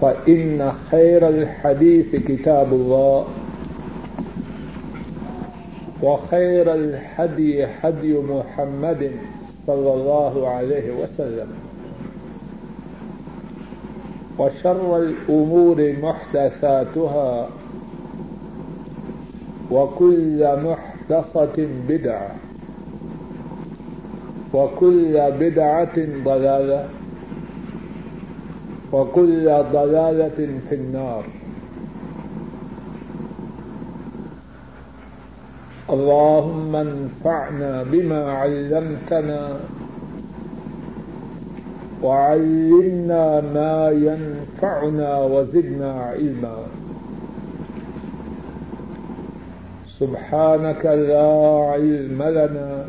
فإن خير الحديث كتاب الله وخير الحدي حدي محمد صلى الله عليه وسلم وشر الأمور محدثاتها وكل محدثة بدعة وكل بدعة ضلالة وكل ضلالة في النار. اللهم انفعنا بما علمتنا وعلمنا ما ينفعنا وزدنا علما. سبحانك لا علم لنا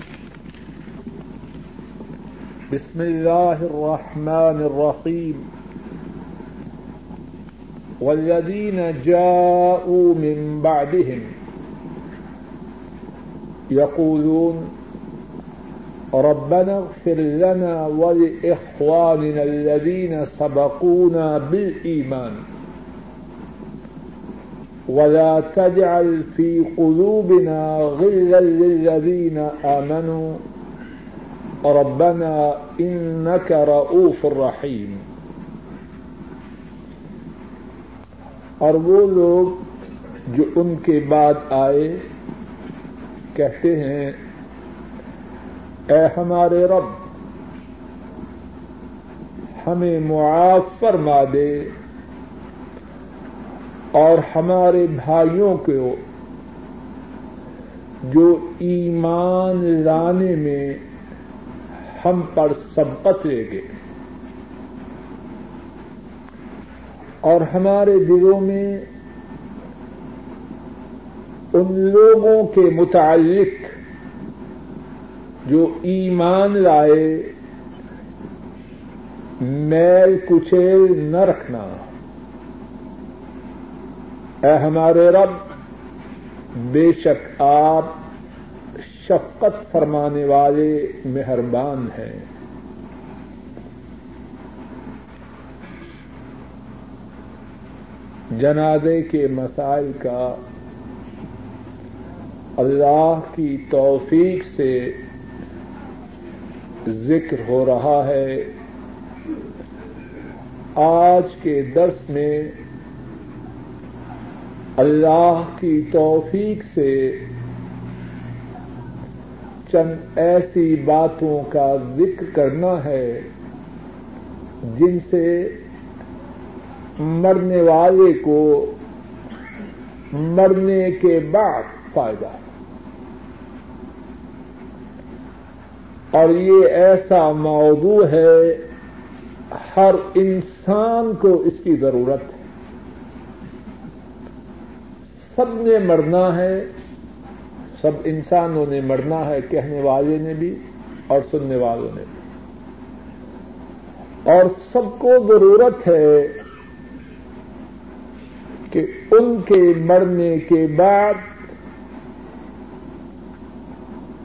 بسم الله الرحمن الرحيم. والذين جاءوا من بعدهم يقولون ربنا اغفر لنا ولإخواننا الذين سبقونا بالإيمان. ولا تجعل في قلوبنا غلا للذين آمنوا. ربنا إنك رؤوف رحيم۔ اور وہ لوگ جو ان کے بعد آئے، کہتے ہیں، اے ہمارے رب، ہمیں معاف فرما دے اور ہمارے بھائیوں کو جو ایمان لانے میں ہم پر سبقت لے گئے اور ہمارے دلوں میں ان لوگوں کے متعلق جو ایمان لائے، میل کچیل نہ رکھنا۔ اے ہمارے رب، بے شک آپ شفقت فرمانے والے مہربان ہیں۔ جنازے کے مسائل کا اللہ کی توفیق سے ذکر ہو رہا ہے۔ آج کے درس میں اللہ کی توفیق سے چند ایسی باتوں کا ذکر کرنا ہے جن سے مرنے والے کو مرنے کے بعد فائدہ ہے۔ اور یہ ایسا موضوع ہے، ہر انسان کو اس کی ضرورت ہے۔ سب نے مرنا ہے سب انسانوں نے مرنا ہے، کہنے والے نے بھی اور سننے والوں نے بھی۔ اور سب کو ضرورت ہے کہ ان کے مرنے کے بعد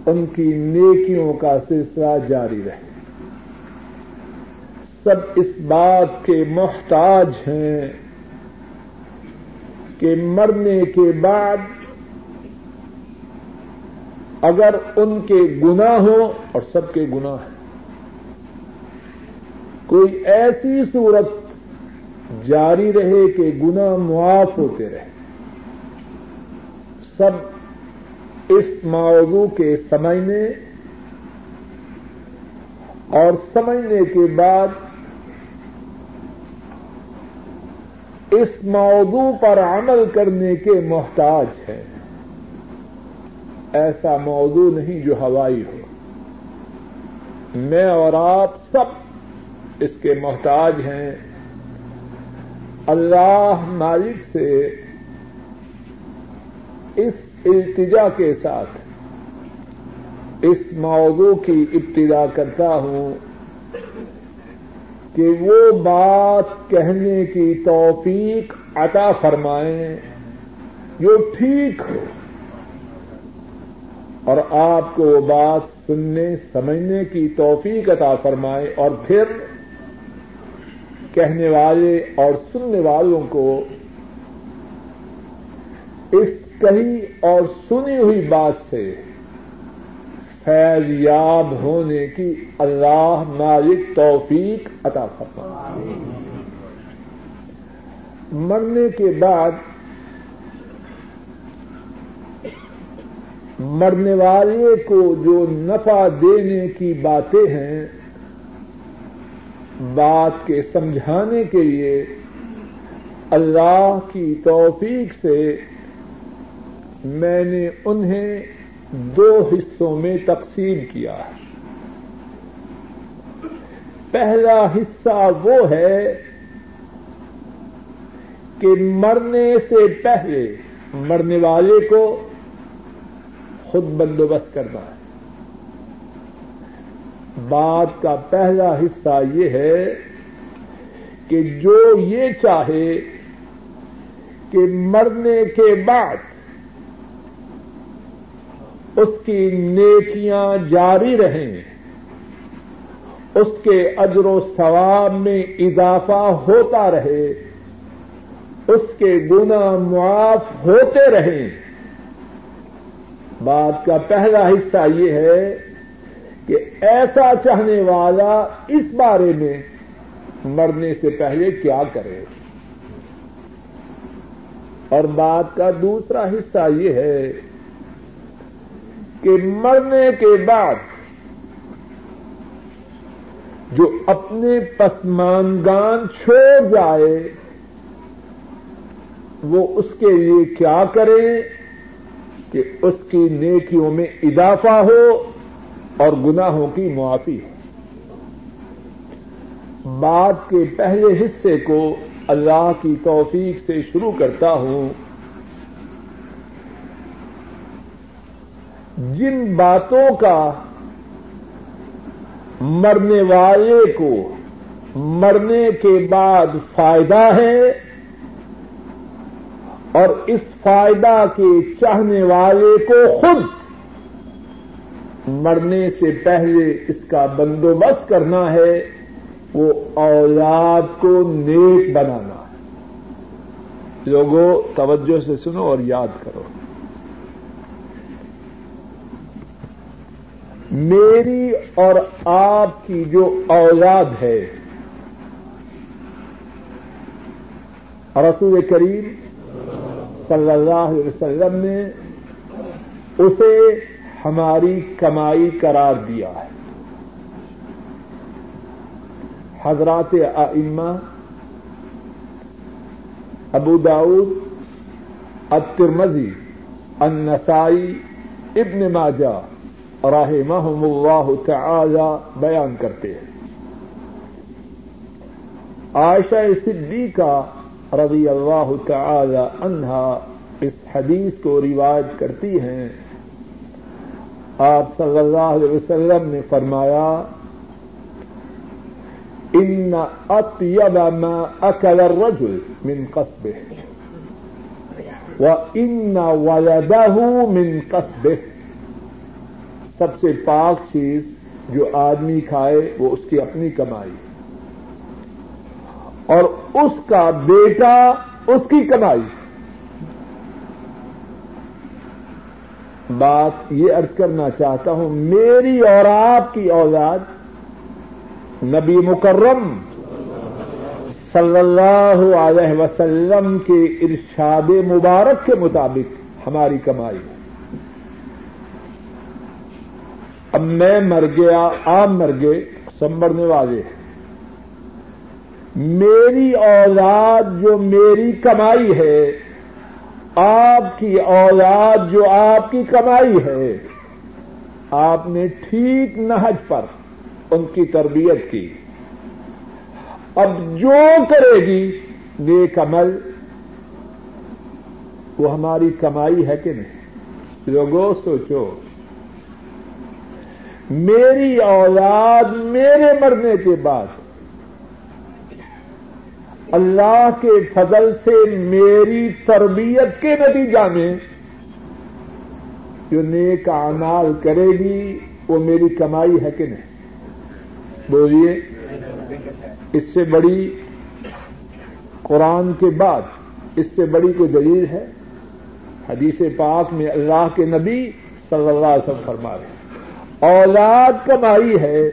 ان کی نیکیوں کا سلسلہ جاری رہے۔ سب اس بات کے محتاج ہیں کہ مرنے کے بعد اگر ان کے گناہ ہوں اور سب کے گناہ ہیں۔ کوئی ایسی صورت جاری رہے کہ گناہ معاف ہوتے رہے۔ سب اس موضوع کے سمجھنے اور سمجھنے کے بعد اس موضوع پر عمل کرنے کے محتاج ہیں۔ ایسا موضوع نہیں جو ہوائی ہو۔ میں اور آپ سب اس کے محتاج ہیں۔ اللہ مالک سے اس التجا کے ساتھ اس موضوع کی ابتدا کرتا ہوں کہ وہ بات کہنے کی توفیق عطا فرمائیں جو ٹھیک ہو۔ اور آپ کو وہ بات سننے، سمجھنے کی توفیق عطا فرمائے اور پھر کہنے والے اور سننے والوں کو اس کہی اور سنی ہوئی بات سے فیض یاب ہونے کی اللہ مالک توفیق عطا فرما مرنے کے بعد مرنے والے کو جو نفع دینے کی باتیں ہیں، بات کے سمجھانے کے لیے اللہ کی توفیق سے میں نے انہیں دو حصوں میں تقسیم کیا۔ ہے پہلا حصہ وہ ہے کہ مرنے سے پہلے، مرنے والے کو خود بندوبست کرنا ہے۔ بات کا پہلا حصہ یہ ہے کہ جو یہ چاہے کہ مرنے کے بعد اس کی نیکیاں جاری رہیں، اس کے اجر و ثواب میں اضافہ ہوتا رہے، اس کے گنا معاف ہوتے رہیں۔ بات کا پہلا حصہ یہ ہے کہ ایسا چاہنے والا اس بارے میں مرنے سے پہلے کیا کرے؟ اور بات کا دوسرا حصہ یہ ہے کہ مرنے کے بعد جو اپنے پسمانگان چھوڑ جائے، وہ اس کے لیے کیا کرے کہ اس کی نیکیوں میں اضافہ ہو اور گناہوں کی معافی ہو۔ بات کے پہلے حصے کو اللہ کی توفیق سے شروع کرتا ہوں۔ جن باتوں کا مرنے والے کو مرنے کے بعد فائدہ ہے اور اس فائدہ کے چاہنے والے کو خود مرنے سے پہلے اس کا بندوبست کرنا ہے، وہ اولاد کو نیک بنانا۔ ہے لوگوں، توجہ سے سنو اور یاد کرو۔ میری اور آپ کی جو اولاد ہے، رسول کریم صلی اللہ علیہ وسلم نے اسے ہماری کمائی قرار دیا ہے۔ حضرات ائمہ، ابو داؤد، الترمذی، النسائی، ابن ماجہ رحمہم اللہ تعالی بیان کرتے ہیں۔ عائشہ صدیقہ رضی اللہ تعالی عنہا اس حدیث کو روایت کرتی ہیں۔ آپ صلی اللہ علیہ وسلم نے فرمایا، ان اطیب ما اکل الرجل من قصبه وہ ان ولدہ من قصب سب سے پاک چیز جو آدمی کھائے وہ اس کی اپنی کمائی۔ اور اس کا بیٹا اس کی کمائی۔ بات یہ ارض کرنا چاہتا ہوں، میری اور آپ کی اولاد نبی مکرم صلی اللہ علیہ وسلم کے ارشاد مبارک کے مطابق ہماری کمائی۔ اب میں مر گیا، آپ مر گئے سب مرنے والے ہیں۔ میری اولاد جو میری کمائی ہے، آپ کی اولاد جو آپ کی کمائی ہے، آپ نے ٹھیک نہج پر ان کی تربیت کی۔ اب جو کرے گی، نیک عمل، وہ ہماری کمائی ہے کہ نہیں؟ لوگوں، سوچو۔ میری اولاد میرے مرنے کے بعد اللہ کے فضل سے میری تربیت کے نتیجہ میں جو نیک اعمال کرے گی، وہ میری کمائی ہے کہ نہیں؟ بولیے، اس سے بڑی قرآن کے بعد اس سے بڑی کوئی دلیل ہے؟ حدیث پاک میں اللہ کے نبی صلی اللہ علیہ وسلم فرما رہے اولاد کمائی ہے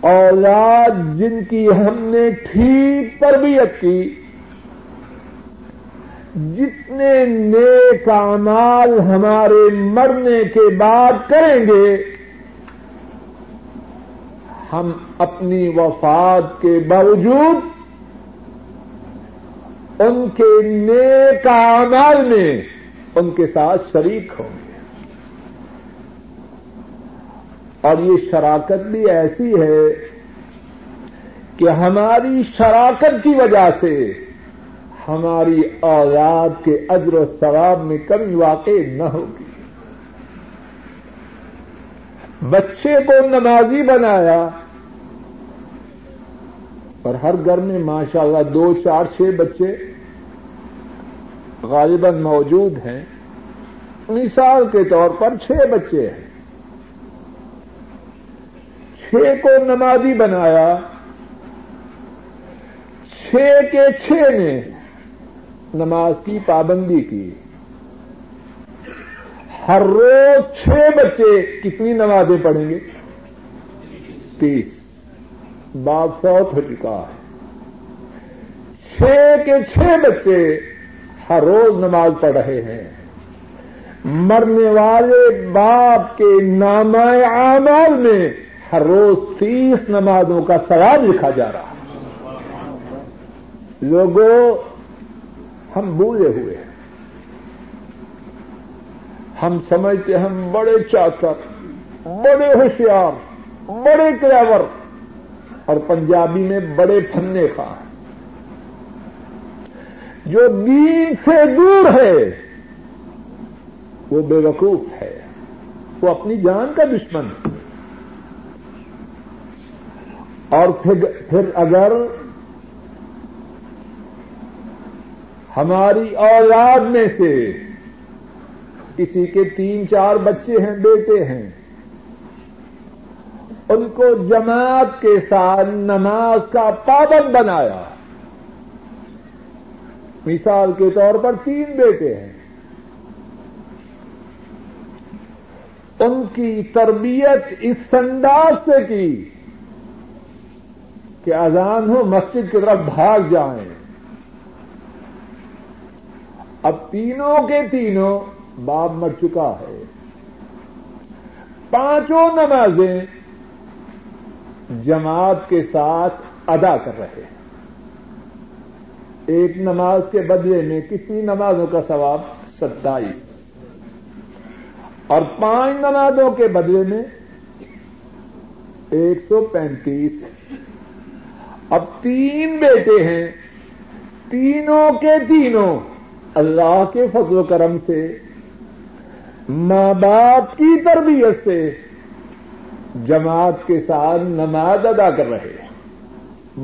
اولاد جن کی ہم نے ٹھیک تربیت کی، جتنے نیک اعمال ہمارے مرنے کے بعد کریں گے، ہم اپنی وفات کے باوجود ان کے نیک اعمال میں ان کے ساتھ شریک ہوں گے۔ اور یہ شراکت بھی ایسی ہے کہ ہماری شراکت کی وجہ سے ہماری اولاد کے اجر و ثواب میں کمی واقع نہ ہوگی۔ بچے کو نمازی بنایا، اور ہر گھر میں ماشاء اللہ دو، چار، چھ بچے غالباً موجود ہیں۔ مثال کے طور پر چھ بچے ہیں۔ چھ کو نمازی بنایا، چھ کے چھ نے نماز کی پابندی کی۔ ہر روز چھ بچے کتنی نمازیں پڑھیں گے؟ تیس۔ باپ فوت ہو چکا ہے۔ چھ کے چھ بچے ہر روز نماز پڑھ رہے ہیں۔ مرنے والے باپ کے نامائ اعمال میں ہر روز تیس نمازوں کا سوال لکھا جا رہا لوگوں ہم بھولے ہوئے ہیں۔ ہم سمجھتے ہم بڑے چاکر، بڑے ہوشیار، بڑے کلیور، اور پنجابی میں بڑے پھنے خواہ جو دین سے دور ہے، وہ بے وقوف ہے۔ وہ اپنی جان کا دشمن ہے۔ اور پھر اگر ہماری اولاد میں سے کسی کے تین چار بچے ہیں، بیٹے ہیں، ان کو جماعت کے ساتھ نماز کا پابند بنایا۔ مثال کے طور پر تین بیٹے ہیں۔ ان کی تربیت اس انداز سے کی کہ اذان ہو، مسجد کی طرف بھاگ جائیں۔ اب تینوں کے تینوں باپ مر چکا ہے۔ پانچوں نمازیں جماعت کے ساتھ ادا کر رہے ہیں۔ ایک نماز کے بدلے میں کتنی نمازوں کا ثواب؟ ستائیس۔ اور پانچ نمازوں کے بدلے میں ایک سو پینتیس۔ اب تین بیٹے ہیں۔ تینوں کے تینوں اللہ کے فضل و کرم سے، ماں باپ کی تربیت سے جماعت کے ساتھ نماز ادا کر رہے ہیں۔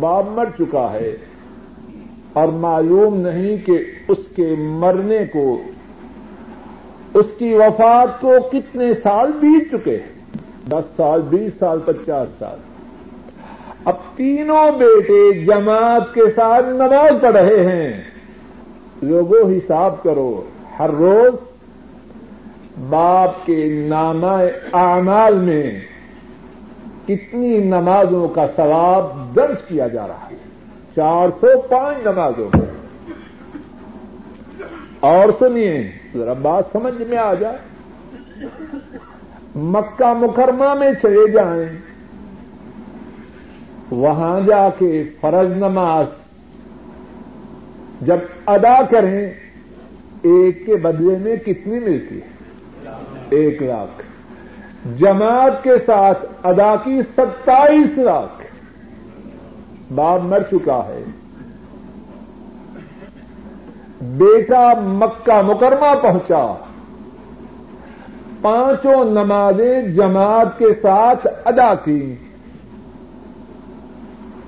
باپ مر چکا ہے اور معلوم نہیں کہ اس کے مرنے کو، اس کی وفات کو کتنے سال بیت چکے ہیں۔ دس سال، بیس سال، پچاس سال۔ اب تینوں بیٹے جماعت کے ساتھ نماز پڑھ رہے ہیں۔ لوگوں حساب کرو، ہر روز باپ کے نامہ اعمال میں کتنی نمازوں کا ثواب درج کیا جا رہا ہے۔ چار سو پانچ نمازوں میں۔ اور سنیے، ذرا بات سمجھ میں آ جائے۔ مکہ مکرمہ میں چلے جائیں۔ وہاں جا کے فرض نماز جب ادا کریں، ایک کے بدلے میں کتنی ملتی ہے؟ ایک لاکھ۔ جماعت کے ساتھ ادا کی ستائیس لاکھ۔ باپ مر چکا ہے۔ بیٹا مکہ مکرمہ پہنچا۔ پانچوں نمازیں جماعت کے ساتھ ادا کی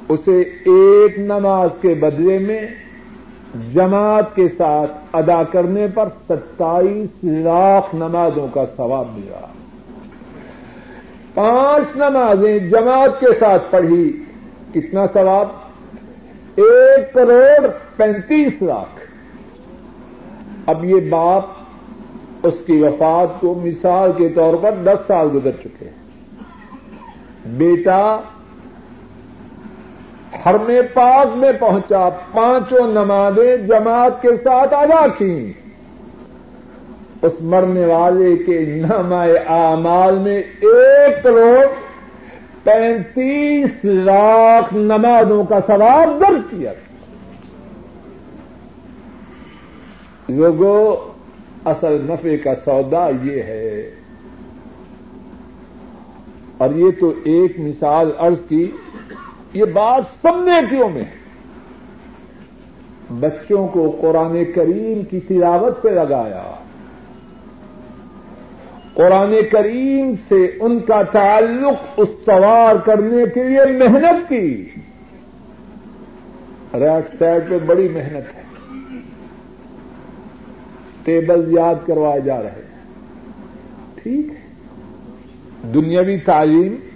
اسے ایک نماز کے بدلے میں جماعت کے ساتھ ادا کرنے پر ستائیس لاکھ نمازوں کا ثواب ملا پانچ نمازیں جماعت کے ساتھ پڑھی، کتنا ثواب؟ ایک کروڑ پینتیس لاکھ۔ اب یہ باپ اس کی وفات کو مثال کے طور پر دس سال گزر چکے ہیں۔ بیٹا ہر پاک میں پہنچا، پانچوں نمازیں جماعت کے ساتھ ادا کی۔ اس مرنے والے کے نمائے اعمال میں ایک کروڑ پینتیس لاکھ نمازوں کا ثواب درج کیا۔ لوگوں اصل نفے کا سودا یہ ہے۔ اور یہ تو ایک مثال عرض کی یہ بات سب نیکیوں میں بچوں کو قرآن کریم کی تلاوت پہ لگایا۔ قرآن کریم سے ان کا تعلق استوار کرنے کے لیے محنت کی۔ ریٹ سائڈ پہ بڑی محنت ہے۔ ٹیبل یاد کروائے جا رہے ہیں۔ ٹھیک ہے۔ دنیاوی تعلیم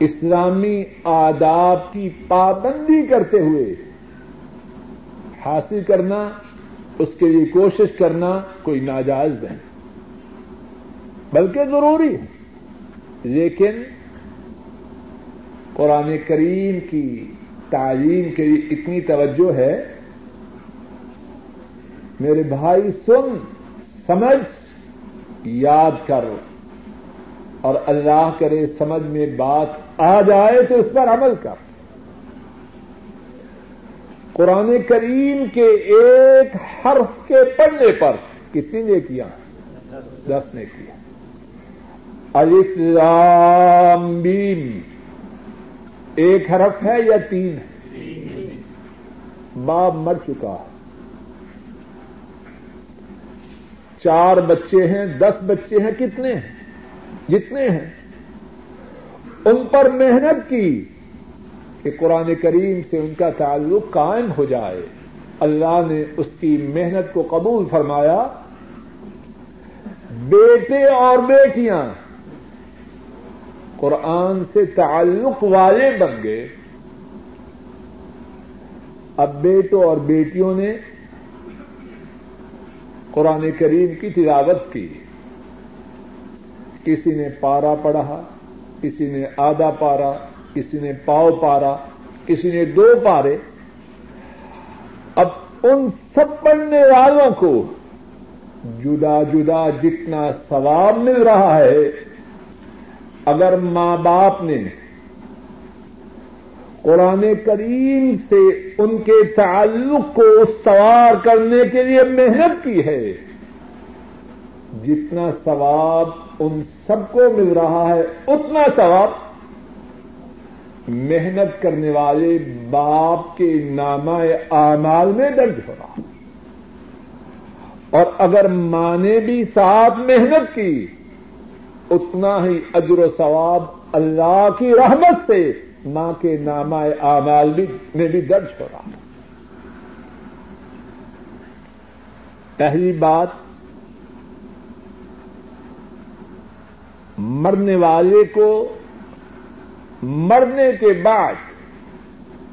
اسلامی آداب کی پابندی کرتے ہوئے حاصل کرنا، اس کے لیے کوشش کرنا کوئی ناجائز نہیں۔ بلکہ ضروری ہے۔ لیکن قرآن کریم کی تعلیم کے لیے اتنی توجہ ہے۔ میرے بھائی، سن، سمجھ، یاد کر۔ اور اللہ کرے سمجھ میں بات آ جائے تو اس پر عمل کر۔ قرآن کریم کے ایک حرف کے پڑھنے پر کتنی نے کیا دس نے کیا بیم ایک حرف ہے یا تین؟ ہے باپ مر چکا۔ ہے چار بچے ہیں، دس بچے ہیں، کتنے ہیں؟ جتنے ہیں، ان پر محنت کی کہ قرآن کریم سے ان کا تعلق قائم ہو جائے۔ اللہ نے اس کی محنت کو قبول فرمایا۔ بیٹے اور بیٹیاں، قرآن سے تعلق والے بن گئے۔ اب بیٹوں اور بیٹیوں نے قرآن کریم کی تلاوت کی۔ کسی نے پارا پڑھا، کسی نے آدھا پارا، کسی نے پاؤ پارا، کسی نے دو پارے۔ اب ان سب پڑھنے والوں کو جدا جدا جتنا ثواب مل رہا ہے، اگر ماں باپ نے قرآن کریم سے ان کے تعلق کو استوار کرنے کے لیے محنت کی ہے، جتنا ثواب ان سب کو مل رہا ہے اتنا ثواب۔ محنت کرنے والے باپ کے نامہ اعمال میں درج ہو رہا۔ اور اگر ماں نے بھی ساتھ محنت کی، اتنا ہی اجر و ثواب اللہ کی رحمت سے ماں کے نامہ اعمال میں بھی درج ہو رہا۔ پہلی بات مرنے والے کو مرنے کے بعد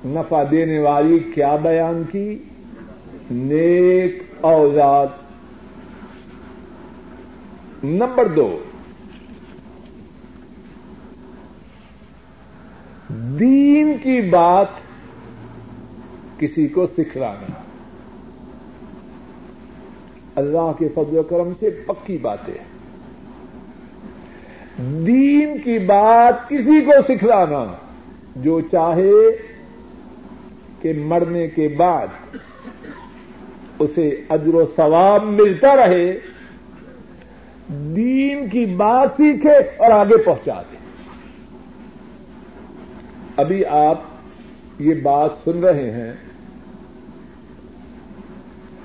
نفع دینے والی کیا بیان کی؟ نیک اوزاد۔ نمبر دو، دین کی بات کسی کو سکھلانا۔ اللہ کے فضل و کرم سے پکی باتیں۔ دین کی بات کسی کو سکھلانا، جو چاہے کہ مرنے کے بعد اسے اجر و ثواب ملتا رہے، دین کی بات سیکھے اور آگے پہنچا دے۔ ابھی آپ یہ بات سن رہے ہیں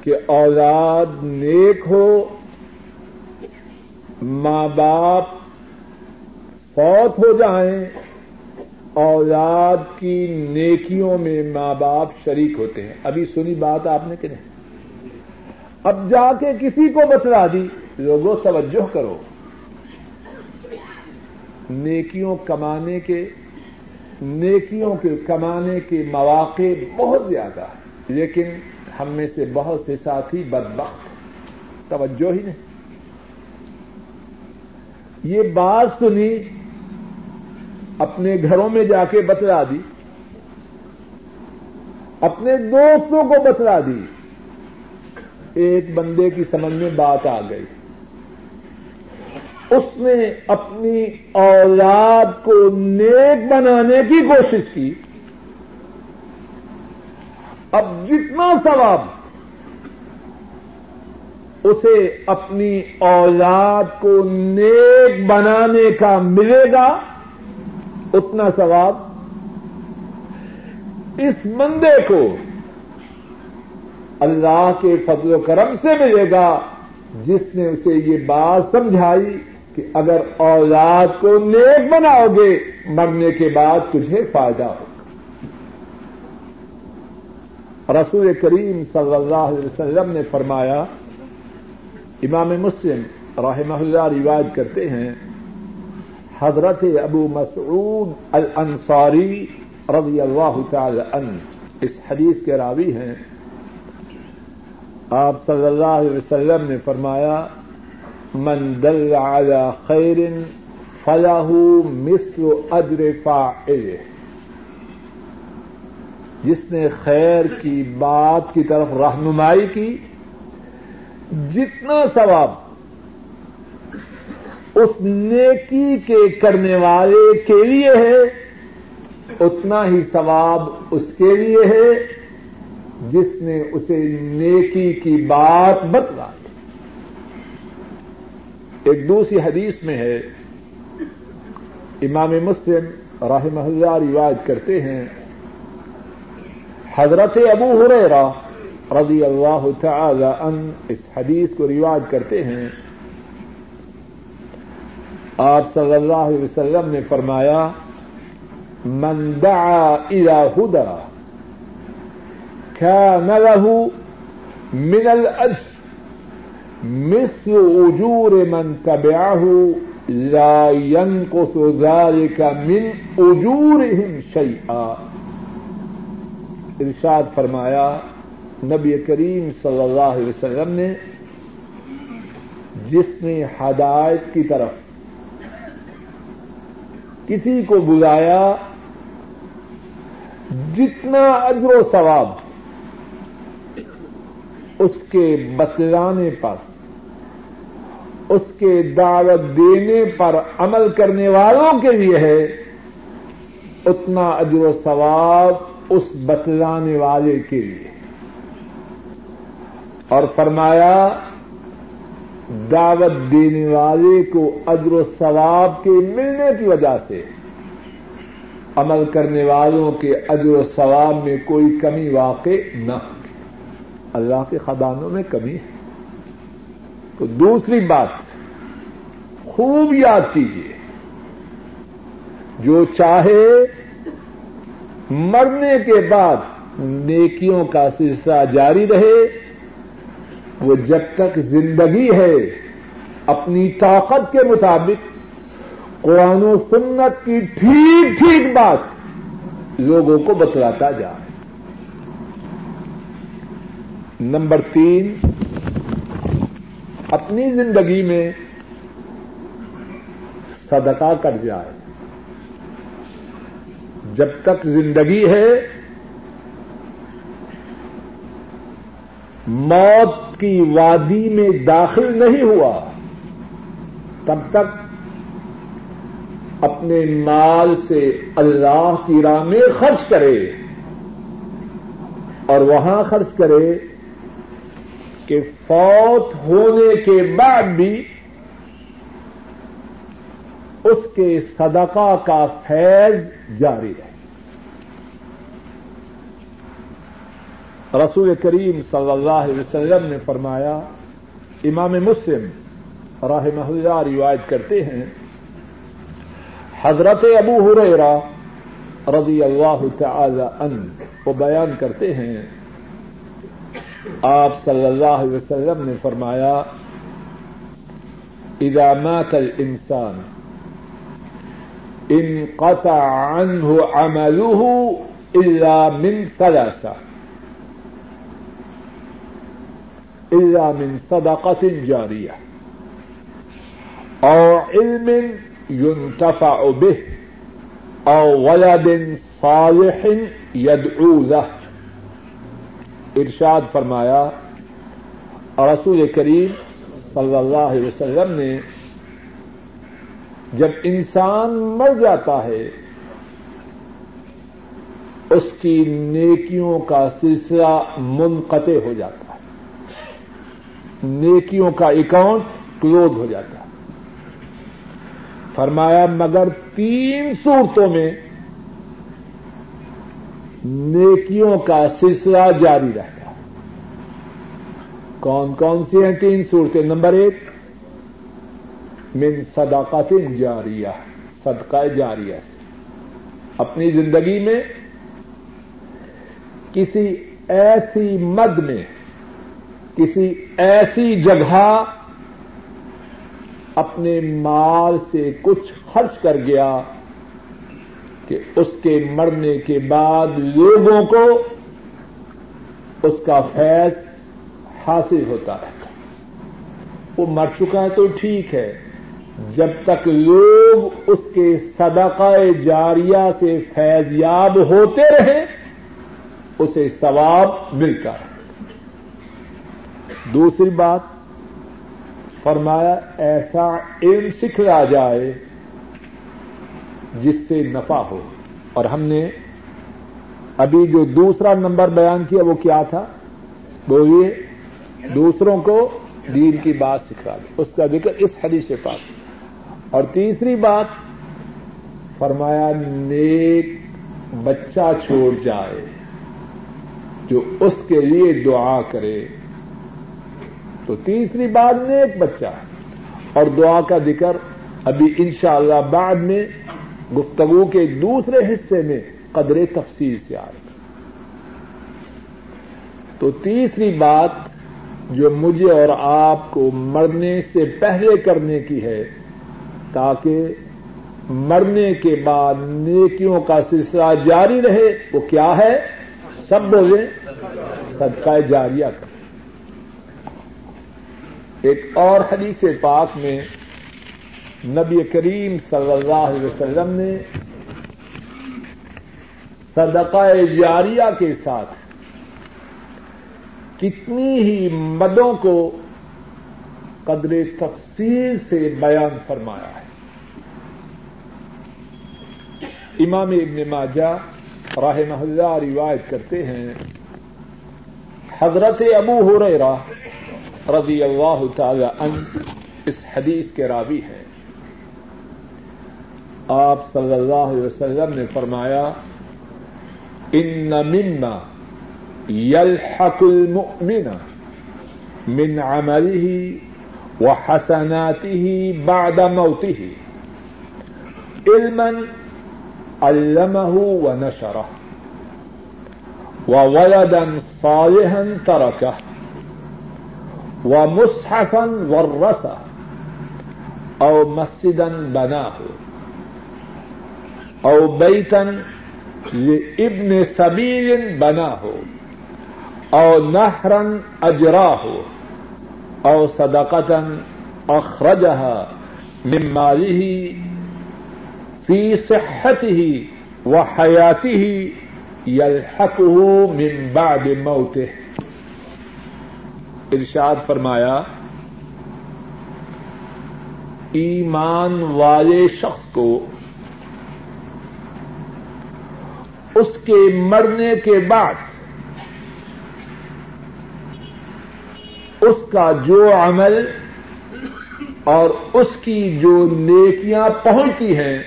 کہ اولاد نیک ہو، ماں باپ فوت ہو جائیں، اولاد کی نیکیوں میں ماں باپ شریک ہوتے ہیں۔ ابھی سنی بات آپ نے کہ نہیں؟ اب جا کے کسی کو بتلا دی، لوگوں، توجہ کرو۔ نیکیوں کمانے کے، نیکیوں کے کمانے کے مواقع بہت زیادہ ہیں۔ لیکن ہم میں سے بہت سے ساتھی بدبخت توجہ ہی نہیں۔ یہ بات سنی اپنے گھروں میں جا کے بتلا دی۔ اپنے دوستوں کو بتلا دی۔ ایک بندے کی سمجھ میں بات آ گئی۔ اس نے اپنی اولاد کو نیک بنانے کی کوشش کی۔ اب جتنا ثواب اسے اپنی اولاد کو نیک بنانے کا ملے گا اتنا ثواب اس بندے کو اللہ کے فضل و کرم سے ملے گا جس نے اسے یہ بات سمجھائی کہ اگر اولاد کو نیک بناؤ گے، مرنے کے بعد تجھے فائدہ ہوگا۔ رسول کریم صلی اللہ علیہ وسلم نے فرمایا، امام مسلم رحمہ اللہ روایت کرتے ہیں حضرت ابو مسعود الانصاری رضی اللہ تعالی عنہ۔ اس حدیث کے راوی ہیں۔ آپ صلی اللہ علیہ وسلم نے فرمایا، من دل على خیر فلاح مثل اجر فاعله جس نے خیر کی بات کی طرف رہنمائی کی، جتنا ثواب اس نیکی کے کرنے والے کے لیے ہے، اتنا ہی ثواب اس کے لیے ہے جس نے اسے نیکی کی بات بتلا ایک دوسری حدیث میں ہے، امام مسلم رحمہ اللہ روایت کرتے ہیں، حضرت ابو ہریرا رضی اللہ تعالی ان اس حدیث کو روایت کرتے ہیں۔ آپ صلی اللہ علیہ وسلم نے فرمایا، من دعا الى ہدا كان له من الاجر مثل اجور من تبعه لا ينقص ذلك من اجورهم شيئا ارشاد فرمایا، نبی کریم صلی اللہ علیہ وسلم نے جس نے ہدایت کی طرف کسی کو بلایا جتنا اجر و ثواب اس کے بتلانے پر، اس کے دعوت دینے پر عمل کرنے والوں کے لیے ہے، اتنا اجر و ثواب اس بتلانے والے کے لیے۔ اور فرمایا دعوت دینے والے کو اجر و ثواب کے ملنے کی وجہ سے عمل کرنے والوں کے اجر و ثواب میں کوئی کمی واقع نہ اللہ کے خدانوں میں کمی ہے۔ تو دوسری بات، خوب یاد کیجیے جو چاہے مرنے کے بعد نیکیوں کا سلسلہ جاری رہے وہ جب تک زندگی ہے، اپنی طاقت کے مطابق، قرآن و سنت کی ٹھیک ٹھیک بات لوگوں کو بتلاتا جائے۔ نمبر تین، اپنی زندگی میں صدقہ کر جائے۔ جب تک زندگی ہے، موت کی وادی میں داخل نہیں ہوا، تب تک اپنے مال سے اللہ کی راہ میں خرچ کرے اور وہاں خرچ کرے کہ فوت ہونے کے بعد بھی اس کے صدقہ کا فیض جاری رہے۔ رسول کریم صلی اللہ علیہ وسلم نے فرمایا، امام مسلم راہ اللہ روایت کرتے ہیں، حضرت ابو ہریرا رضی اللہ تعالی عنہ وہ بیان کرتے ہیں۔ آپ صلی اللہ علیہ وسلم نے فرمایا، اذا مات الانسان، انقطع عنه عمله الا من ثلاثه الا من صدقه جاريه او علم ينتفع به او ولد صالح يدعو له. ارشاد فرمایا، رسول کریم صلی اللہ علیہ وسلم نے جب انسان مر جاتا ہے، اس کی نیکیوں کا سلسلہ منقطع ہو جاتا ہے۔ نیکیوں کا اکاؤنٹ کلوز ہو جاتا ہے۔ فرمایا، مگر تین صورتوں میں نیکیوں کا سلسلہ جاری رہتا کون کون سی ہیں تین صورتیں؟ نمبر ایک، من صداقت جاریہ، صدقہ جاریہ۔ اپنی زندگی میں کسی ایسی مد میں کسی ایسی جگہ اپنے مال سے کچھ خرچ کر گیا کہ اس کے مرنے کے بعد لوگوں کو اس کا فیض حاصل ہوتا رہتا وہ مر چکا ہے تو ٹھیک ہے۔ جب تک لوگ اس کے صدقہ جاریہ سے فیض یاب ہوتے رہے اسے ثواب ملتا ہے۔ دوسری بات، فرمایا ایسا علم سکھلا جائے جس سے نفع ہو۔ اور ہم نے ابھی جو دوسرا نمبر بیان کیا وہ کیا تھا؟ وہ یہ دوسروں کو دین کی بات سکھا دے۔ اس کا ذکر اس حدیث سے پاس۔ اور تیسری بات، فرمایا نیک بچہ چھوڑ جائے جو اس کے لیے دعا کرے۔ تو تیسری بات نیک بچہ اور دعا کا ذکر ابھی انشاءاللہ اللہ بعد میں گفتگو کے دوسرے حصے میں قدر تفصیل سے آئے۔ گا تو تیسری بات جو مجھے اور آپ کو مرنے سے پہلے کرنے کی ہے، تاکہ مرنے کے بعد نیکیوں کا سلسلہ جاری رہے، وہ کیا ہے؟ سب بولے صدقہ جاریہ۔ کا ایک اور حدیث پاک میں نبی کریم صلی اللہ علیہ وسلم نے صدقہ جاریہ کے ساتھ کتنی ہی مدوں کو قدر تفصیل سے بیان فرمایا ہے۔ امام ابن ماجہ راہ محلہ روایت کرتے ہیں، حضرت ابو ہو رہے رضی اللہ تعالی عنہ اس حدیث کے راوی ہیں۔ آپ صلی اللہ علیہ وسلم نے فرمایا، ان مما يلحق المؤمن من عمله وحسناته بعد موته علما علمه ونشره وولدا صالحا تركه ومصحفا ورثه او مسجدا بناه. او بيتا لابن سبيل بناه. او نهرا اجراه او صدقه اخرجها من ماله في صحته وحياته يلحقه من بعد موته. ارشاد فرمایا، ایمان والے شخص کو اس کے مرنے کے بعد اس کا جو عمل اور اس کی جو نیکیاں پہنچتی ہیں،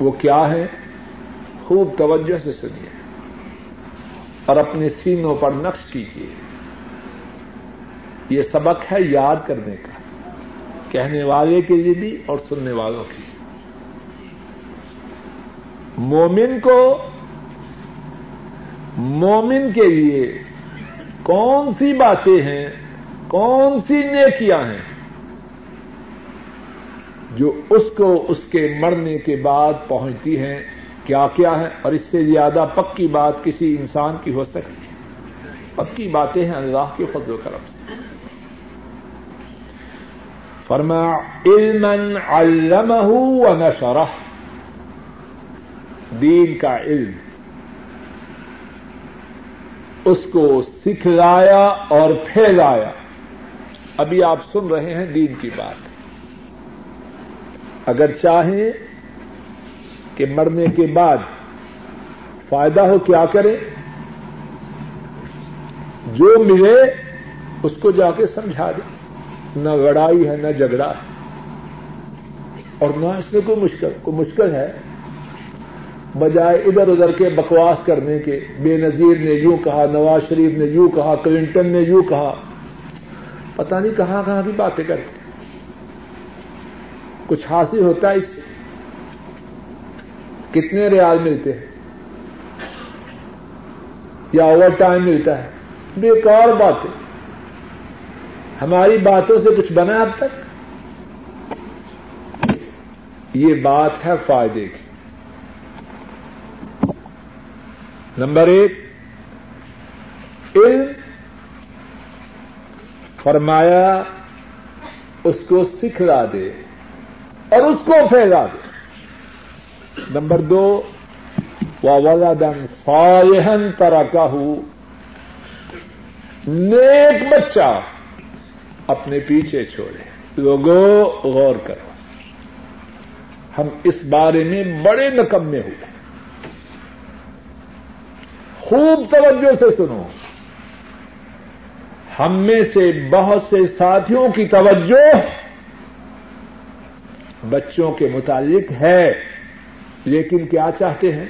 وہ کیا ہے خوب توجہ سے سنیے اور اپنے سینوں پر نقش کیجیے۔ یہ سبق ہے یاد کرنے کا، کہنے والے کے لیے بھی اور سننے والوں کی مومن کو، مومن کے لیے کون سی باتیں ہیں، کون سی نیکیاں ہیں جو اس کو اس کے مرنے کے بعد پہنچتی ہیں، کیا کیا ہے اور اس سے زیادہ پکی بات کسی انسان کی ہو سکتی ہے۔ پکی باتیں ہیں اللہ کے فضل و کرم سے۔ فرما علم علمہ و نشرہ دین کا علم. اس کو سکھلایا اور پھیلایا. ابھی آپ سن رہے ہیں دین کی بات. اگر چاہیں کہ مرنے کے بعد فائدہ ہو کیا کریں جو ملے اس کو جا کے سمجھا دیں نہ لڑائی ہے، نہ جھگڑا ہے۔ اور نہ اس میں کوئی مشکل کوئی مشکل ہے۔ بجائے ادھر ادھر کے بکواس کرنے کے، بے نظیر نے یوں کہا، نواز شریف نے یوں کہا، کلنٹن نے یوں کہا۔ پتہ نہیں کہاں کہاں کی باتیں کرتے۔ کچھ حاصل ہوتا ہے اس سے۔ کتنے ریال ملتے ہیں؟ یا اوور ٹائم ملتا ہے۔ بیکار باتیں۔ ہماری باتوں سے کچھ بنا اب تک؟ یہ بات ہے فائدے کی۔ نمبر ایک، علم فرمایا اس کو سکھلا دے اور اس کو پھیلا دے۔ نمبر دو ولادن فائہن طرح کا نیک بچہ اپنے پیچھے چھوڑے۔ لوگوں غور کرو۔ ہم اس بارے میں بڑے نکمے ہوئے۔ خوب توجہ سے سنو۔ ہم میں سے بہت سے ساتھیوں کی توجہ بچوں کے متعلق ہے، لیکن کیا چاہتے ہیں؟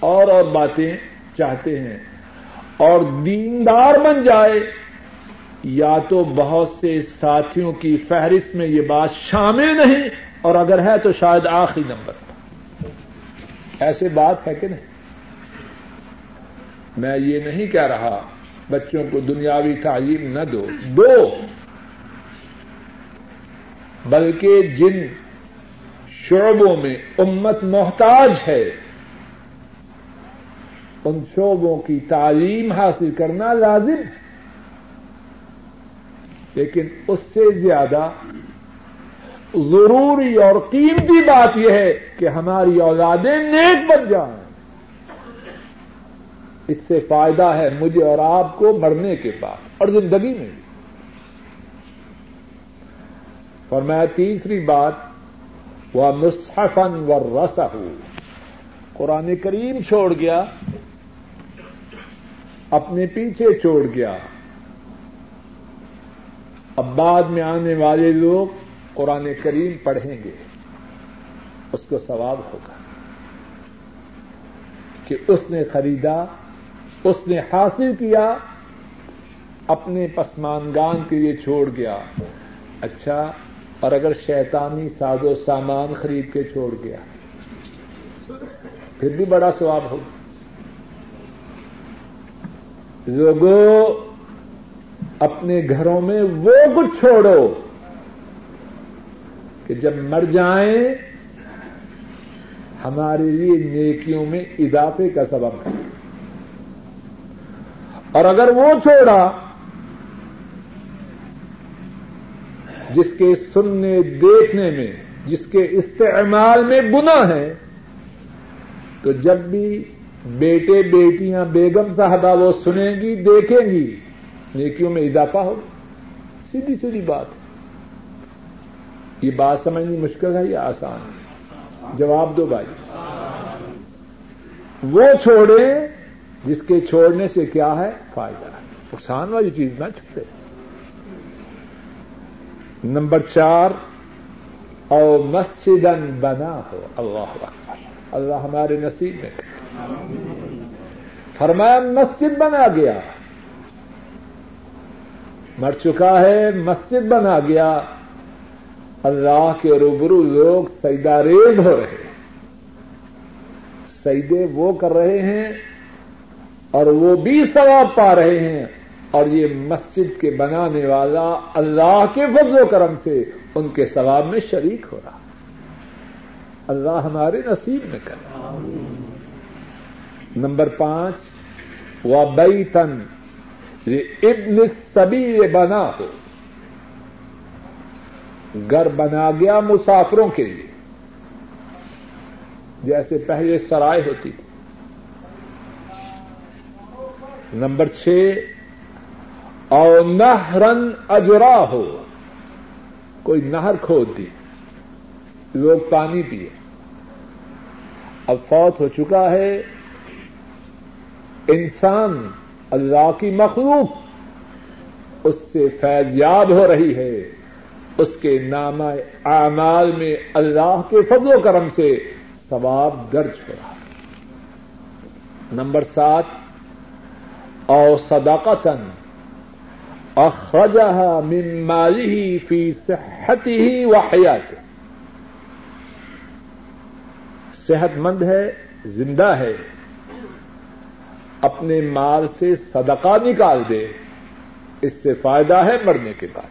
اور اور باتیں چاہتے ہیں۔ اور دیندار بن جائے۔ یا تو بہت سے ساتھیوں کی فہرست میں یہ بات شامل نہیں، اور اگر ہے تو شاید آخری نمبر۔ ایسے بات ہے کہ نہیں؟ میں یہ نہیں کہہ رہا، بچوں کو دنیاوی تعلیم نہ دو دو۔ بلکہ جن شعبوں میں امت محتاج ہے ان شعبوں کی تعلیم حاصل کرنا لازم لیکن اس سے زیادہ ضروری اور قیمتی بات یہ ہے کہ ہماری اولادیں نیک بن جائیں۔ اس سے فائدہ ہے مجھے اور آپ کو مرنے کے بعد اور زندگی میں۔ اور میں تیسری بات وہ مصحفن و رسہ قرآن کریم چھوڑ گیا۔ اپنے پیچھے چھوڑ گیا۔ اب بعد میں آنے والے لوگ قرآن کریم پڑھیں گے۔ اس کو ثواب ہوگا کہ اس نے خریدا، اس نے حاصل کیا، اپنے پسمانگان کے لیے چھوڑ گیا۔ اچھا اور اگر شیطانی ساز و سامان خرید کے چھوڑ گیا، پھر بھی بڑا ثواب ہوگا۔ لوگوں اپنے گھروں میں وہ کچھ چھوڑو کہ جب مر جائیں، ہمارے لیے نیکیوں میں اضافے کا سبب ہے۔ اور اگر وہ چھوڑا، جس کے سننے، دیکھنے میں، جس کے استعمال میں گنا ہے، تو جب بھی بیٹے بیٹیاں بیگم صاحبہ وہ سنیں گی، دیکھیں گی۔ نیکیوں میں اضافہ ہو۔ سیدھی سیدھی بات۔ یہ بات سمجھنی مشکل ہے یا آسان؟ ہے جواب دو بھائی۔ وہ چھوڑے جس کے چھوڑنے سے کیا ہے؟ فائدہ۔ ہے نقصان والی چیز نہ چھوڑے۔ نمبر چار، او مسجد بنا ہو۔ اللہ اکبر۔ اللہ ہمارے نصیب میں فرمایا، مسجد بنا گیا۔ مر چکا ہے، مسجد بنا گیا۔ اللہ کے روبرو لوگ سیدا ریز ہو رہے سیدے وہ کر رہے ہیں اور وہ بھی ثواب پا رہے ہیں۔ اور یہ مسجد کے بنانے والا اللہ کے فضل و کرم سے ان کے ثواب میں شریک ہو رہا۔ اللہ ہمارے نصیب میں کر رہا نمبر پانچ و بئی تن ابن سبھی بنا ہو گھر بنا گیا مسافروں کے لیے۔ جیسے پہلے سرائے ہوتی تھی۔ نمبر چھ اور نہرن اجرا ہو کوئی نہر کھود دی لوگ پانی پیے۔ اب فوت ہو چکا ہے۔ انسان اللہ کی مخلوق اس سے فیضیاب ہو رہی ہے، اس کے نام اعمال میں اللہ کے فضل و کرم سے ثواب درج ہو رہا نمبر سات، او صداقتن اخرجہ من مالی فی صحتی ہی و حیات صحت مند ہے، زندہ ہے۔ اپنے مال سے صدقہ نکال دے، اس سے فائدہ ہے مرنے کے بعد۔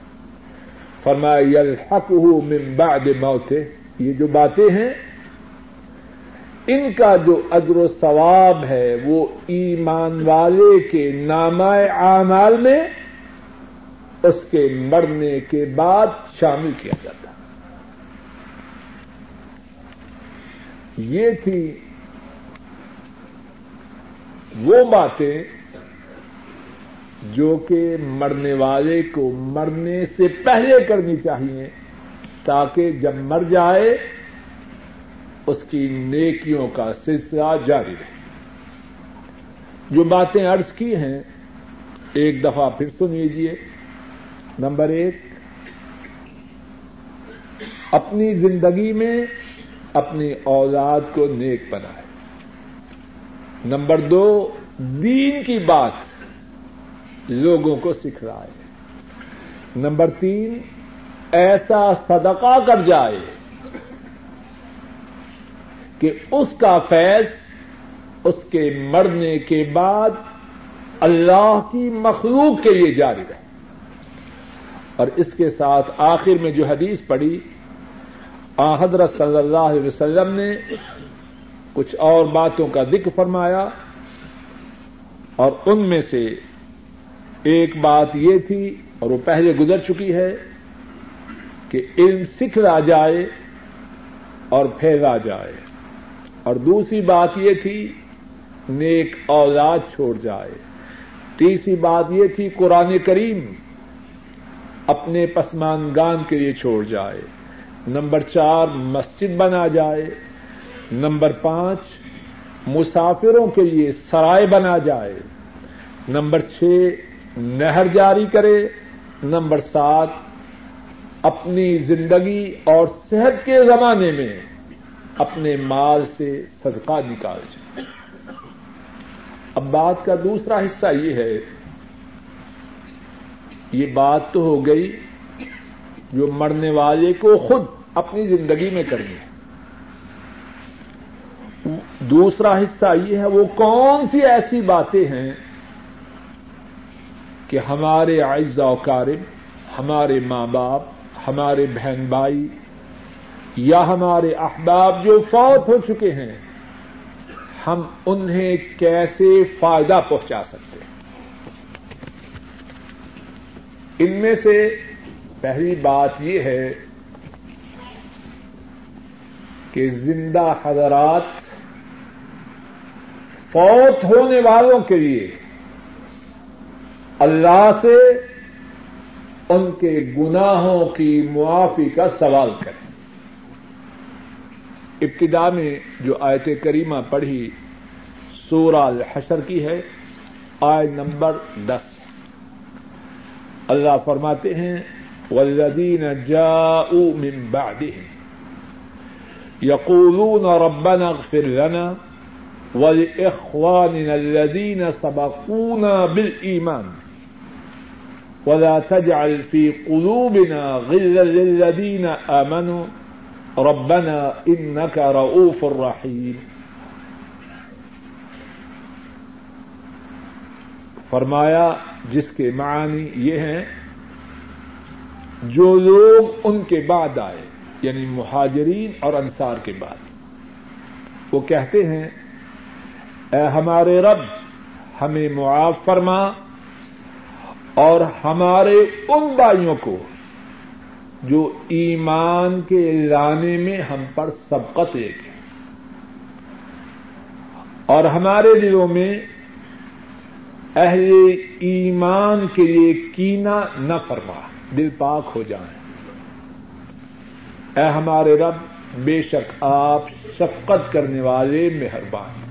فرمایا الحق من بعد موت یہ جو باتیں ہیں، ان کا جو اجر و ثواب ہے، وہ ایمان والے کے نامہ اعمال میں اس کے مرنے کے بعد شامل کیا جاتا۔ یہ تھی وہ باتیں جو کہ مرنے والے کو مرنے سے پہلے کرنی چاہیے تاکہ جب مر جائے اس کی نیکیوں کا سلسلہ جاری رہے۔ جو باتیں عرض کی ہیں، ایک دفعہ پھر سن لیجیے نمبر ایک، اپنی زندگی میں اپنی اولاد کو نیک بنائے۔ نمبر دو، دین کی بات لوگوں کو سکھ رہا ہے۔ نمبر تین، ایسا صدقہ کر جائے کہ اس کا فیض اس کے مرنے کے بعد اللہ کی مخلوق کے لیے جاری رہے۔ اور اس کے ساتھ آخر میں جو حدیث پڑی آ حضرت صلی اللہ علیہ وسلم نے کچھ اور باتوں کا ذکر فرمایا اور ان میں سے ایک بات یہ تھی اور وہ پہلے گزر چکی ہے کہ علم سکھ لا جائے اور پھیلا جائے۔ اور دوسری بات یہ تھی، نیک اولاد چھوڑ جائے۔ تیسری بات یہ تھی، قرآن کریم اپنے پسمانگان کے لیے چھوڑ جائے۔ نمبر چار، مسجد بنا جائے۔ نمبر پانچ، مسافروں کے لیے سرائے بنا جائے۔ نمبر چھ، نہر جاری کرے۔ نمبر سات، اپنی زندگی اور صحت کے زمانے میں اپنے مال سے صدقہ نکال جائے اب بات کا دوسرا حصہ یہ ہے، یہ بات تو ہو گئی جو مرنے والے کو خود اپنی زندگی میں کرنی ہے۔ دوسرا حصہ یہ ہے، وہ کون سی ایسی باتیں ہیں کہ ہمارے اعزا و کارب ہمارے ماں باپ، ہمارے بہن بھائی یا ہمارے احباب جو فوت ہو چکے ہیں، ہم انہیں کیسے فائدہ پہنچا سکتے ہیں؟ ان میں سے پہلی بات یہ ہے کہ زندہ حضرات فوت ہونے والوں کے لیے اللہ سے ان کے گناہوں کی معافی کا سوال کریں۔ ابتدا میں جو آیت کریمہ پڑھی، سورہ الحشر کی ہے آئے نمبر دس۔ اللہ فرماتے ہیں والذین جاءوا من بعدهم، يقولون ربنا اغفر لنا ولإخواننا الذين سبقونا بالإيمان. ولا تجعل في قلوبنا غلا للذين آمنوا. ربنا انك رؤوف الرحیم فرمایا، جس کے معنی یہ ہیں، جو لوگ ان کے بعد آئے یعنی مہاجرین اور انصار کے بعد، وہ کہتے ہیں اے ہمارے رب، ہمیں معاف فرما اور ہمارے ان بھائیوں کو جو ایمان کے لانے میں ہم پر سبقت لے گئے اور ہمارے دلوں میں اہل ایمان کے لیے کینا نہ فرما، دل پاک ہو جائیں۔ اے ہمارے رب، بے شک آپ شفقت کرنے والے مہربان۔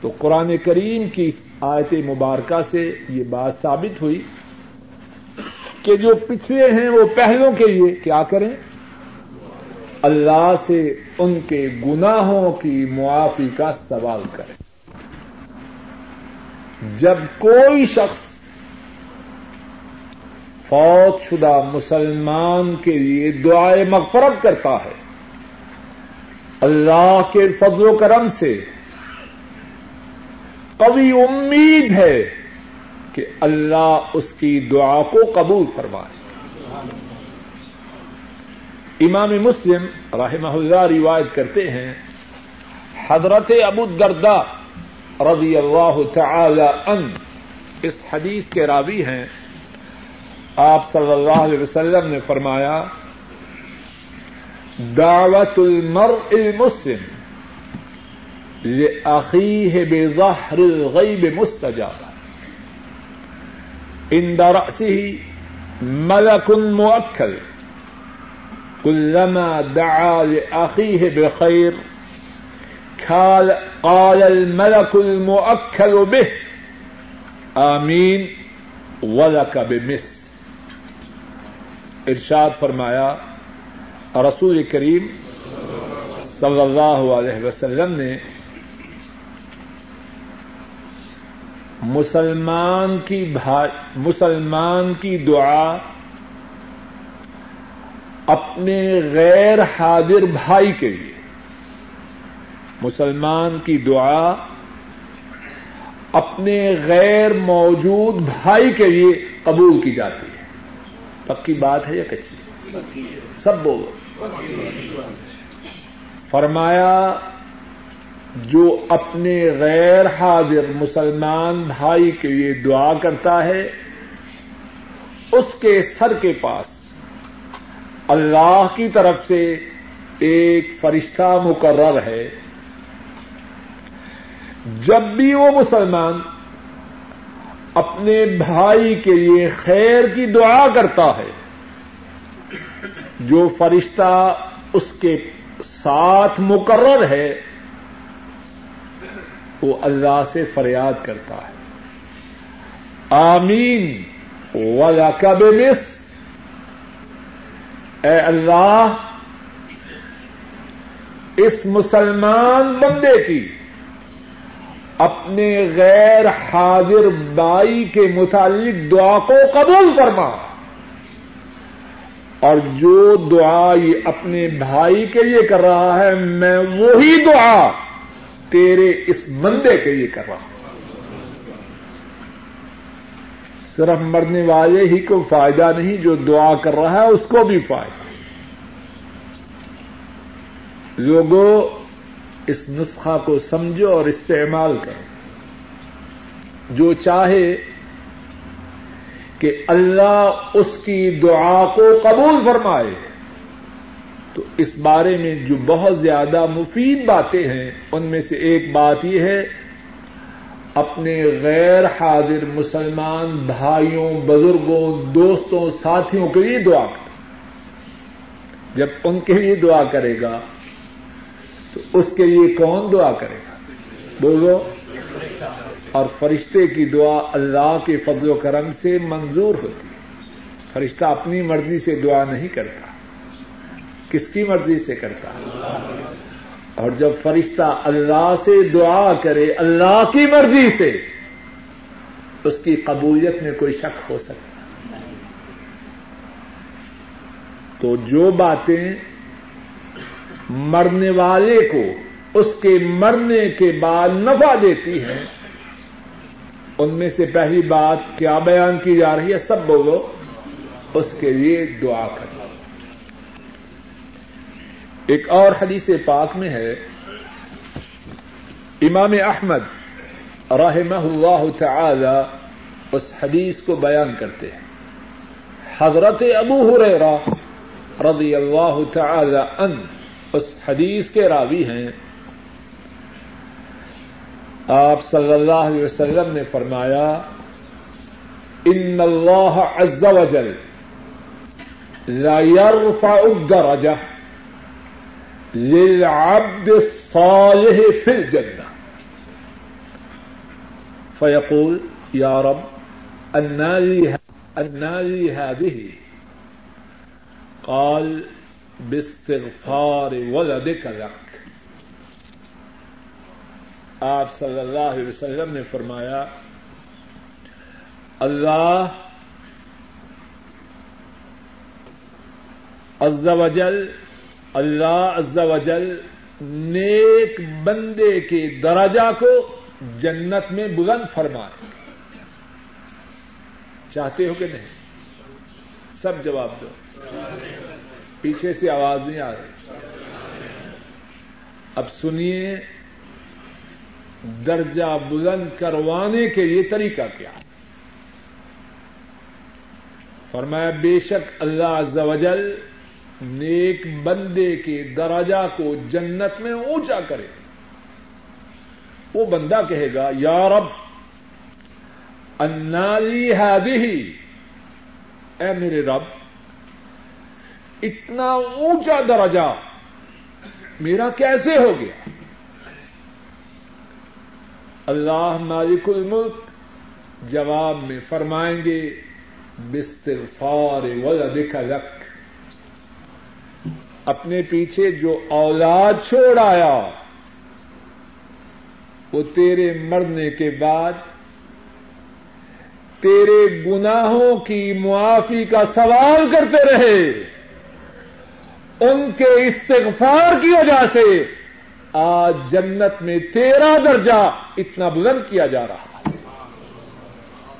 تو قرآن کریم کی آیت مبارکہ سے یہ بات ثابت ہوئی کہ جو پچھلے ہیں وہ پہلوں کے لیے کیا کریں؟ اللہ سے ان کے گناہوں کی معافی کا سوال کریں۔ جب کوئی شخص فوت شدہ مسلمان کے لیے دعائے مغفرت کرتا ہے، اللہ کے فضل و کرم سے کبھی امید ہے کہ اللہ اس کی دعا کو قبول فرمائے۔ امام مسلم رحمہ اللہ روایت کرتے ہیں، حضرت ابو دردا رضی اللہ تعالی ان اس حدیث کے راوی ہیں۔ آپ صلی اللہ علیہ وسلم نے فرمایا، دعوت المرء المسلم لأخيه بظهر الغيب مستجابہ عند رأسه ملك مؤكل. كلما دعا لأخيه بخير قال الملك المؤكل به آمین ولك بمس ارشاد فرمایا، رسول کریم صلی اللہ علیہ وسلم نے مسلمان کی مسلمان کی دعا اپنے غیر حاضر بھائی کے لیے۔ مسلمان کی دعا اپنے غیر موجود بھائی کے لیے قبول کی جاتی ہے۔ پکی بات ہے یا کچی؟ سب بولو۔ فرمایا جو اپنے غیر حاضر مسلمان بھائی کے لیے دعا کرتا ہے، اس کے سر کے پاس اللہ کی طرف سے ایک فرشتہ مقرر ہے۔ جب بھی وہ مسلمان اپنے بھائی کے لیے خیر کی دعا کرتا ہے، جو فرشتہ اس کے ساتھ مقرر ہے وہ اللہ سے فریاد کرتا ہے۔ آمین۔ ولا کب مس اے اللہ، اس مسلمان بندے کی اپنے غیر حاضر بائی کے متعلق دعا کو قبول فرما۔ اور جو دعا یہ اپنے بھائی کے لیے کر رہا ہے، میں وہی دعا تیرے اس بندے کے لیے کر رہا ہوں۔ صرف مرنے والے ہی کو فائدہ نہیں، جو دعا کر رہا ہے اس کو بھی فائدہ۔ لوگوں اس نسخہ کو سمجھو اور استعمال کرو۔ جو چاہے کہ اللہ اس کی دعا کو قبول فرمائے۔ تو اس بارے میں جو بہت زیادہ مفید باتیں ہیں، ان میں سے ایک بات یہ ہے، اپنے غیر حاضر مسلمان بھائیوں، بزرگوں، دوستوں، ساتھیوں کے لیے دعا کر۔ جب ان کے لیے دعا کرے گا، تو اس کے لیے کون دعا کرے گا؟ بولو۔ اور فرشتے کی دعا اللہ کے فضل و کرم سے منظور ہوتی۔ ہے فرشتہ اپنی مرضی سے دعا نہیں کرتا۔ کس کی مرضی سے کرتا اور جب فرشتہ اللہ سے دعا کرے، اللہ کی مرضی سے، اس کی قبولیت میں کوئی شک ہو سکتا تو جو باتیں مرنے والے کو اس کے مرنے کے بعد نفع دیتی ہیں، ان میں سے پہلی بات کیا بیان کی جا رہی ہے؟ سب بولو، اس کے لیے دعا کرنا ایک اور حدیث پاک میں ہے۔ امام احمد رحمہ اللہ تعالی اس حدیث کو بیان کرتے ہیں۔ حضرت ابو ہریرا رضی اللہ تعالی ان اس حدیث کے راوی ہیں۔ آپ صلی اللہ علیہ وسلم نے فرمایا، ان اللہ عز وجل لا يرفع الدرجہ للعبد الصالح في الجنة. فيقول، يا رب أنا لي هذه. قال، باستغفار ولدك لك. آپ صلی اللہ علیہ وسلم نے فرمایا، اللہ عز وجل اللہ عز وجل نیک بندے کے درجہ کو جنت میں بلند فرمائے۔ چاہتے ہو کہ نہیں؟ سب جواب دو۔ پیچھے سے آواز نہیں آ رہی۔ اب سنیے، درجہ بلند کروانے کے یہ طریقہ کیا؟ فرمایا، بے شک اللہ عز و جل نیک بندے کے درجہ کو جنت میں اونچا کرے۔ وہ بندہ کہے گا، یا رب انالی ہادی اے میرے رب، اتنا اونچا درجہ میرا کیسے ہو گیا؟ اللہ مالک الملک جواب میں فرمائیں گے بستغفار ولدک لک۔ اپنے پیچھے جو اولاد چھوڑ آیا، وہ تیرے مرنے کے بعد تیرے گناہوں کی معافی کا سوال کرتے رہے۔ ان کے استغفار کی وجہ سے آج جنت میں تیرا درجہ اتنا بلند کیا جا رہا ہے۔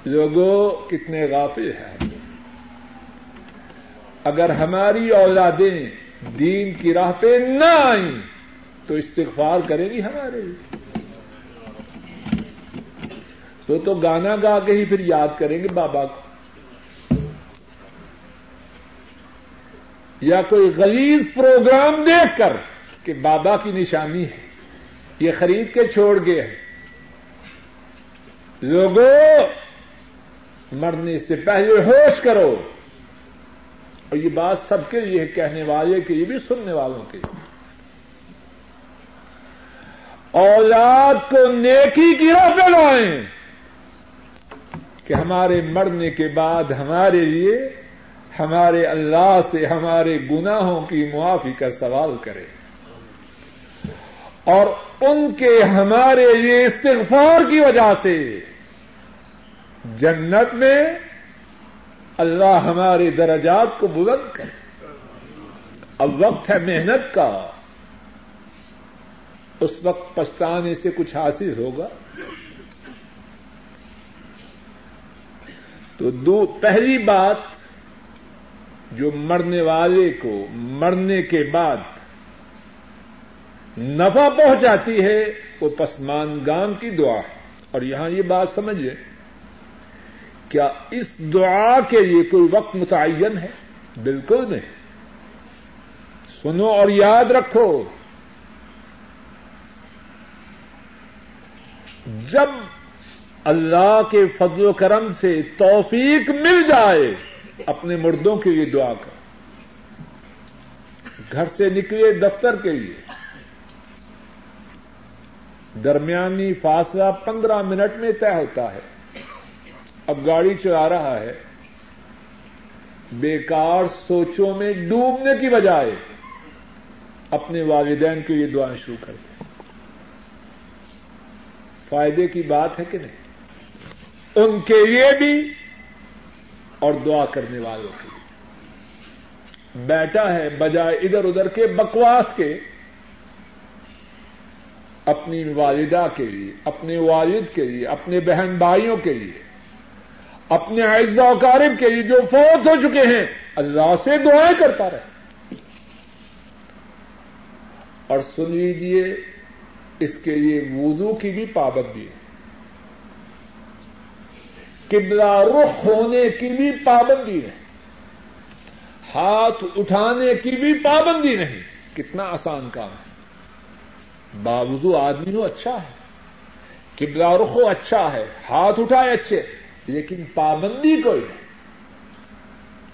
لوگوں کتنے غافل ہیں۔ اگر ہماری اولادیں دین کی راہ پہ نہ آئیں تو استغفار کرے گی ہمارے وہ تو گانا گا کے ہی پھر یاد کریں گے بابا کو۔ یا کوئی غلیظ پروگرام دیکھ کر کہ بابا کی نشانی ہے، یہ خرید کے چھوڑ گئے ہیں۔ لوگوں مرنے سے پہلے ہوش کرو۔ اور یہ بات سب کے لیے کہنے والے کے لیے بھی سننے والوں کے لیے۔ اولاد کو نیکی کی راہ پہ لائیں کہ ہمارے مرنے کے بعد ہمارے لیے ہمارے اللہ سے ہمارے گناہوں کی معافی کا سوال کرے۔ اور ان کے ہمارے لیے استغفار کی وجہ سے جنت میں اللہ ہمارے درجات کو بلند کرے۔ اب وقت ہے محنت کا۔ اس وقت پچھتانے سے کچھ حاصل ہوگا۔ تو دو، پہلی بات جو مرنے والے کو مرنے کے بعد نفع پہنچاتی ہے، وہ پسمانگان کی دعا ہے۔ اور یہاں یہ بات سمجھے کیا اس دعا کے لیے کوئی وقت متعین ہے؟ بالکل نہیں۔ سنو اور یاد رکھو۔ جب اللہ کے فضل و کرم سے توفیق مل جائے، اپنے مردوں کے لیے دعا کر۔ گھر سے نکلے دفتر کے لیے۔ درمیانی فاصلہ پندرہ منٹ میں طے ہوتا ہے۔ اب گاڑی چلا رہا ہے، بیکار سوچوں میں ڈوبنے کی بجائے اپنے والدین کے لیے دعائیں شروع کر دیں۔ فائدے کی بات ہے کہ نہیں؟ ان کے لیے بھی اور دعا کرنے والوں کے لیے۔ بیٹھا ہے بجائے ادھر ادھر کے بکواس کے، اپنی والدہ کے لیے، اپنے والد کے لیے، اپنے بہن بھائیوں کے لیے۔ اپنے اعزا و قارب کے لیے جو فوت ہو چکے ہیں، اللہ سے دعائیں کرتا رہے۔ اور سن لیجیے اس کے لیے وضو کی بھی پابندی ہے۔ قبلہ رخ ہونے کی بھی پابندی نہیں ہاتھ اٹھانے کی بھی پابندی نہیں۔ کتنا آسان کام ہے۔ باوضو آدمی ہو اچھا ہے۔ قبلہ رخ ہو اچھا ہے۔ ہاتھ اٹھائے، اچھے۔ لیکن پابندی کوئی نہیں۔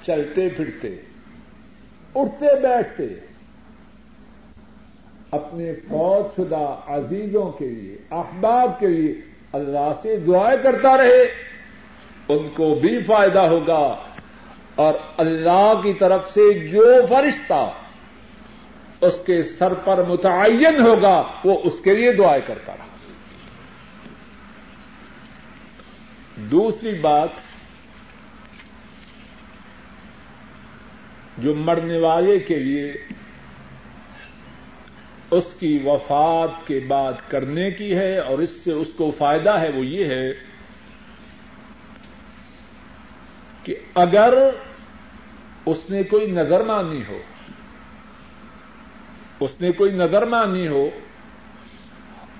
چلتے پھرتے، اٹھتے بیٹھتے، اپنے فوج شدہ عزیزوں کے لیے، احباب کے لیے اللہ سے دعائیں کرتا رہے، ان کو بھی فائدہ ہوگا۔ اور اللہ کی طرف سے جو فرشتہ اس کے سر پر متعین ہوگا، وہ اس کے لیے دعائیں کرتا رہا۔ دوسری بات جو مرنے والے کے لیے اس کی وفات کے بعد کرنے کی ہے اور اس سے اس کو فائدہ ہے وہ یہ ہے کہ اگر اس نے کوئی نظر مانی ہو، اس نے کوئی نظر مانی ہو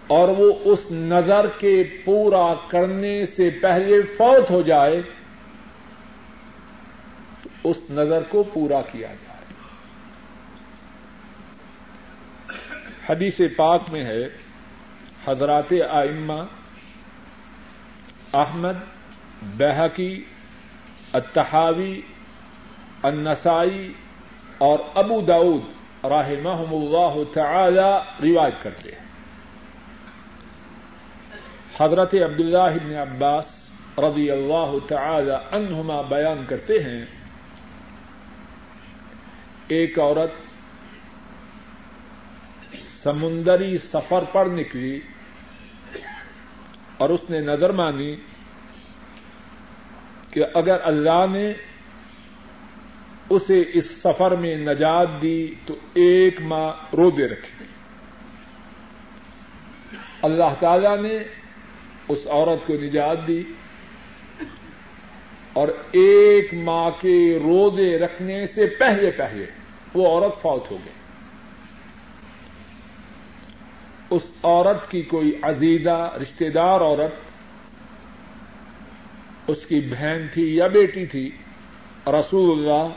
اور وہ اس نظر کے پورا کرنے سے پہلے فوت ہو جائے تو اس نظر کو پورا کیا جائے۔ حدیث پاک میں ہے، حضرات آئمہ احمد بحقی اتحاوی النسائی اور ابو داود راہ محم اللہ تعالی روایت کرتے ہیں۔ حضرت عبداللہ ابن عباس رضی اللہ تعالی عنہما بیان کرتے ہیں، ایک عورت سمندری سفر پر نکلی اور اس نے نظر مانی کہ اگر اللہ نے اسے اس سفر میں نجات دی تو ایک ماہ رو دے رکھی اللہ تعالی نے اس عورت کو نجات دی اور ایک ماں کے روزے رکھنے سے پہلے پہلے وہ عورت فوت ہو گئی۔ اس عورت کی کوئی عزیزہ رشتے دار عورت، اس کی بہن تھی یا بیٹی تھی، رسول اللہ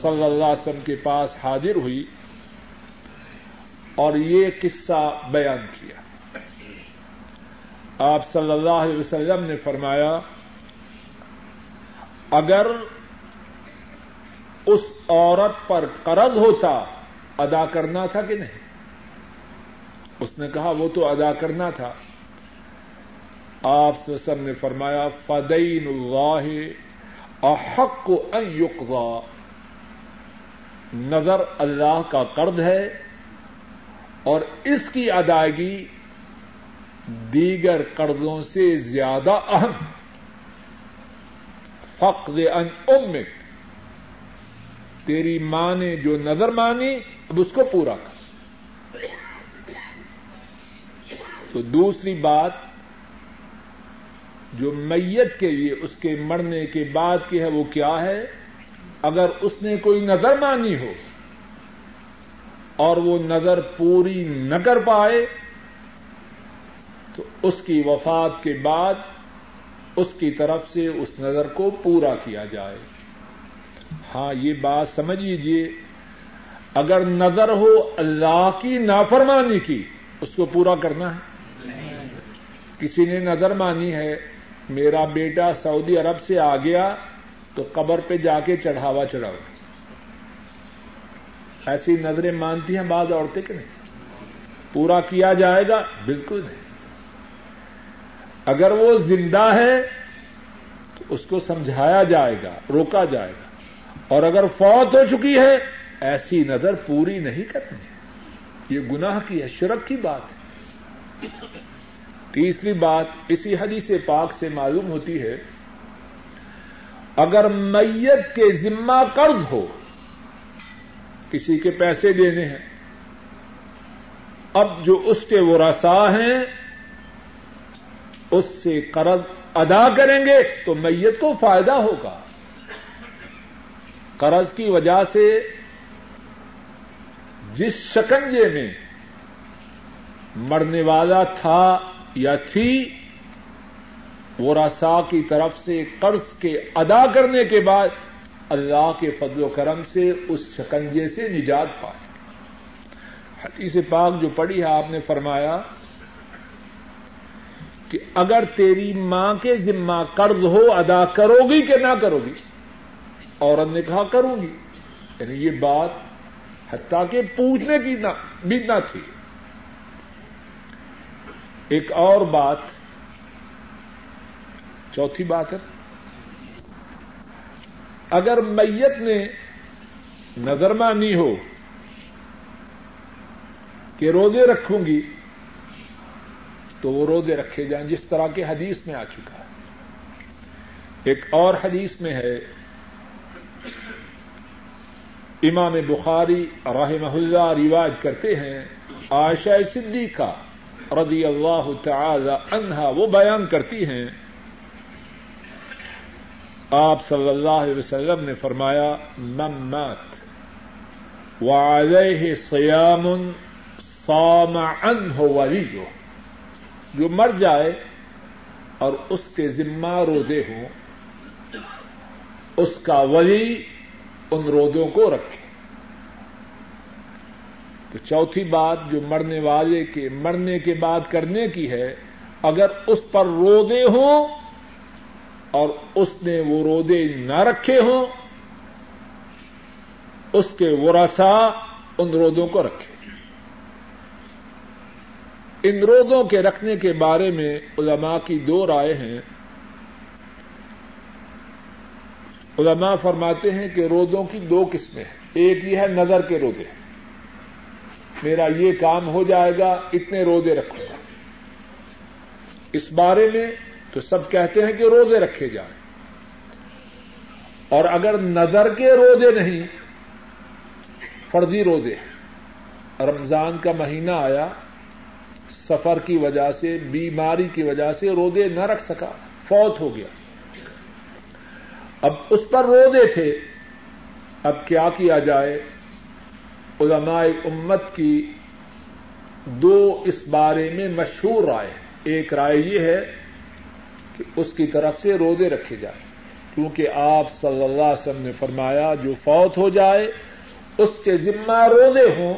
صلی اللہ علیہ وسلم کے پاس حاضر ہوئی اور یہ قصہ بیان کیا۔ آپ صلی اللہ علیہ وسلم نے فرمایا، اگر اس عورت پر قرض ہوتا، ادا کرنا تھا کہ نہیں؟ اس نے کہا، وہ تو ادا کرنا تھا۔ آپ وسلم نے فرمایا فدین اللہ احق ان یقضا نظر اللہ کا قرض ہے اور اس کی ادائیگی دیگر قرضوں سے زیادہ اہم۔ فقد ان امک۔ تیری ماں نے جو نظر مانی، اب اس کو پورا کر۔ تو دوسری بات، جو میت کے لیے اس کے مرنے کے بعد کی ہے، وہ کیا ہے؟ اگر اس نے کوئی نظر مانی ہو اور وہ نظر پوری نہ کر پائے تو اس کی وفات کے بعد اس کی طرف سے اس نظر کو پورا کیا جائے۔ ہاں یہ بات سمجھ لیجیے اگر نظر ہو اللہ کی نافرمانی کی، اس کو پورا کرنا ہے۔ کسی نے نظر مانی ہے، میرا بیٹا سعودی عرب سے آ گیا، تو قبر پہ جا کے چڑھاوا چڑھاؤ۔ ایسی نظریں مانتی ہیں بعض عورتیں کہ نہیں؟ پورا کیا جائے گا؟ بالکل نہیں۔ اگر وہ زندہ ہے تو اس کو سمجھایا جائے گا، روکا جائے گا۔ اور اگر فوت ہو چکی ہے، ایسی نظر پوری نہیں کرنی۔ یہ گناہ کی ہے شرک کی بات ہے۔ تیسری بات اسی حدیث پاک سے معلوم ہوتی ہے، اگر میت کے ذمہ قرض ہو، کسی کے پیسے دینے ہیں، اب جو اس کے وہ رسا ہیں اس سے قرض ادا کریں گے تو میت کو فائدہ ہوگا۔ قرض کی وجہ سے جس شکنجے میں مرنے والا تھا یا تھی وہ رسا کی طرف سے قرض کے ادا کرنے کے بعد اللہ کے فضل و کرم سے اس شکنجے سے نجات پائے حدیث پاک جو پڑھی ہے، آپ نے فرمایا کہ اگر تیری ماں کے ذمہ قرض ہو ادا کرو گی کہ نہ کرو گی؟ عورت نے کہا کروں گی۔ یعنی یہ بات حتیٰ کہ پوچھنے کی بھی نہ تھی۔ ایک اور بات، چوتھی بات ہے۔ اگر میت نے نظر مانی ہو کہ روزے رکھوں گی تو وہ روزے رکھے جائیں، جس طرح کے حدیث میں آ چکا ہے۔ ایک اور حدیث میں ہے۔ امام بخاری رحمہ اللہ رواج کرتے ہیں، عائشہ صدیقہ رضی اللہ تعالی عنہا وہ بیان کرتی ہیں۔ آپ صلی اللہ علیہ وسلم نے فرمایا مات وعليه صيام صام عنه وليه جو مر جائے اور اس کے ذمہ رودے ہوں، اس کا ولی ان رودوں کو رکھے۔ تو چوتھی بات جو مرنے والے کے مرنے کے بعد کرنے کی ہے، اگر اس پر رودے ہوں اور اس نے وہ رودے نہ رکھے ہوں، اس کے ورسا ان رودوں کو رکھے۔ ان رودوں کے رکھنے کے بارے میں علماء کی دو رائے ہیں۔ علماء فرماتے ہیں کہ رودوں کی دو قسمیں ہیں۔ ایک یہ ہے نظر کے رودے میرا یہ کام ہو جائے گا، اتنے رودے رکھوں گا۔ اس بارے میں تو سب کہتے ہیں کہ روزے رکھے جائیں۔ اور اگر نظر کے روزے نہیں، فرضی روزے رمضان کا مہینہ آیا۔ سفر کی وجہ سے، بیماری کی وجہ سے روزے نہ رکھ سکا، فوت ہو گیا۔ اب اس پر روزے تھے۔ اب کیا کیا جائے؟ علماء امت کی دو اس بارے میں مشہور رائے ایک رائے یہ ہے کہ اس کی طرف سے روزے رکھے جائیں۔ کیونکہ آپ صلی اللہ علیہ وسلم نے فرمایا، جو فوت ہو جائے، اس کے ذمہ روزے ہوں۔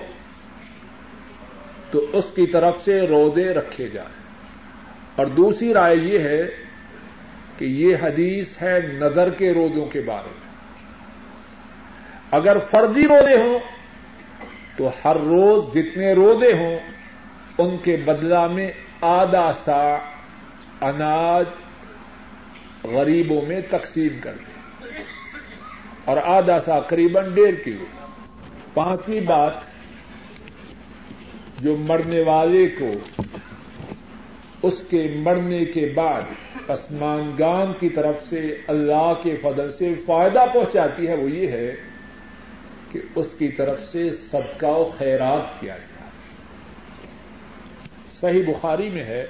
تو اس کی طرف سے روزے رکھے جائیں۔ اور دوسری رائے یہ ہے کہ یہ حدیث ہے نظر کے روزوں کے بارے میں۔ اگر فردی روزے ہوں تو ہر روز جتنے روزے ہوں ان کے بدلہ میں آدھا سا اناج غریبوں میں تقسیم کر دیں۔ اور آدھا سا قریباً ڈیڑھ کلو۔ پانچویں بات جو مرنے والے کو اس کے مرنے کے بعد پسمانگان کی طرف سے اللہ کے فضل سے فائدہ پہنچاتی ہے، وہ یہ ہے کہ اس کی طرف سے صدقہ و خیرات کیا جائے۔ صحیح بخاری میں ہے،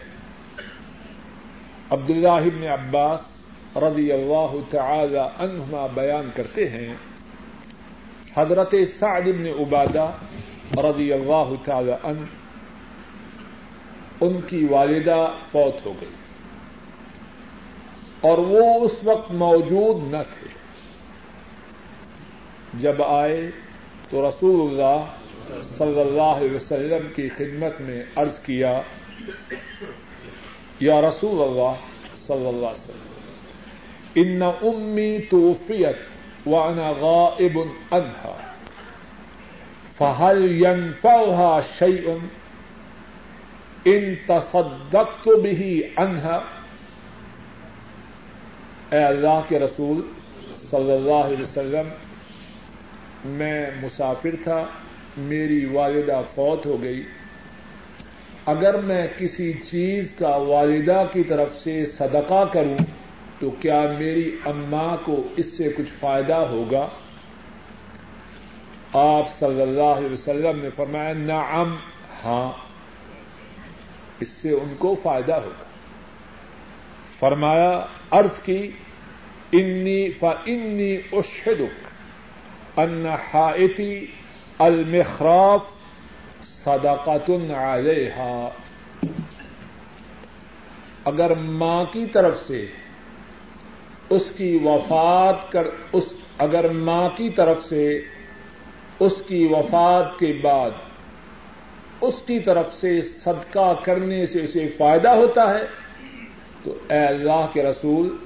عبداللہ ابن عباس رضی اللہ تعالی عنہما بیان کرتے ہیں، حضرت سعد بن عبادہ رضی اللہ تعالی عنہ، ان کی والدہ فوت ہو گئی۔ اور وہ اس وقت موجود نہ تھے۔ جب آئے تو رسول اللہ صلی اللہ علیہ وسلم کی خدمت میں عرض کیا، یا رسول اللہ صلی اللہ علیہ وسلم، ان امی توفیت وانا غائب عنها فهل ينفعها شيء ان تصدقت به عنها؟ اے اللہ کے رسول صلی اللہ علیہ وسلم، میں مسافر تھا، میری والدہ فوت ہو گئی۔ اگر میں کسی چیز کا والدہ کی طرف سے صدقہ کروں، تو کیا میری اماں کو اس سے کچھ فائدہ ہوگا؟ آپ صلی اللہ علیہ وسلم نے فرمایا، نعم ہاں اس سے ان کو فائدہ ہوگا۔ فرمایا ارض کی، انی انی اشہد ان حائتی المخراف صدقات علیہا۔ اگر ماں کی طرف سے اس کی وفات کر، اس، اگر ماں کی طرف سے اس کی وفات کے بعد اس کی طرف سے صدقہ کرنے سے اسے فائدہ ہوتا ہے۔ تو اے اللہ کے رسول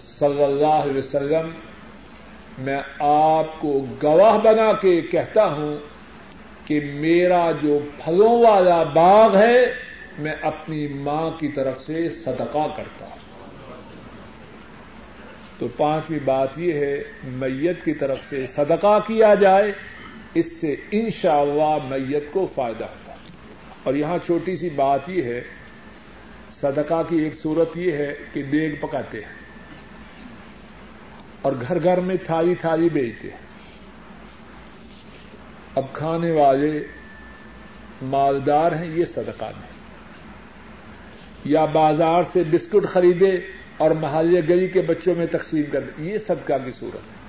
صلی اللہ علیہ وسلم، میں آپ کو گواہ بنا کے کہتا ہوں کہ میرا جو پھلوں والا باغ ہے، میں اپنی ماں کی طرف سے صدقہ کرتا ہوں۔ تو پانچویں بات یہ ہے، میت کی طرف سے صدقہ کیا جائے۔ اس سے انشاءاللہ اللہ میت کو فائدہ ہوتا اور یہاں چھوٹی سی بات یہ ہے، صدقہ کی ایک صورت یہ ہے کہ دیگ پکاتے ہیں اور گھر گھر میں تھالی تھالی بیچتے ہیں۔ اب کھانے والے مالدار ہیں، یہ صدقہ نہیں۔ یا بازار سے بسکٹ خریدے اور محلے گلی کے بچوں میں تقسیم کر دیں یہ صدقہ کی صورت ہے۔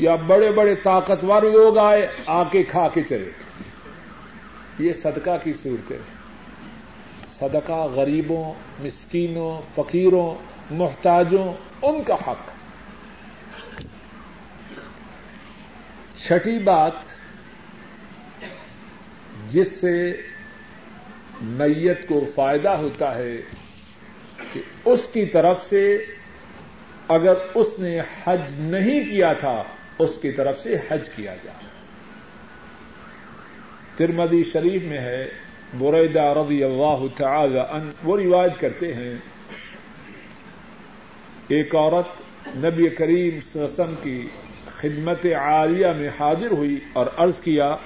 یا بڑے بڑے طاقتور لوگ آئے آ کے کھا کے چلے۔ یہ صدقہ کی صورتیں ہیں صدقہ غریبوں، مسکینوں، فقیروں، محتاجوں، ان کا حق۔ چھٹی بات جس سے میت کو فائدہ ہوتا ہے کہ اس کی طرف سے اگر اس نے حج نہیں کیا تھا اس کی طرف سے حج کیا جائے۔ ترمدی شریف میں ہے، بریدہ رضی اللہ تعالی ان وہ روایت کرتے ہیں، ایک عورت نبی کریم وسلم کی خدمت عالیہ میں حاضر ہوئی اور عرض کیا،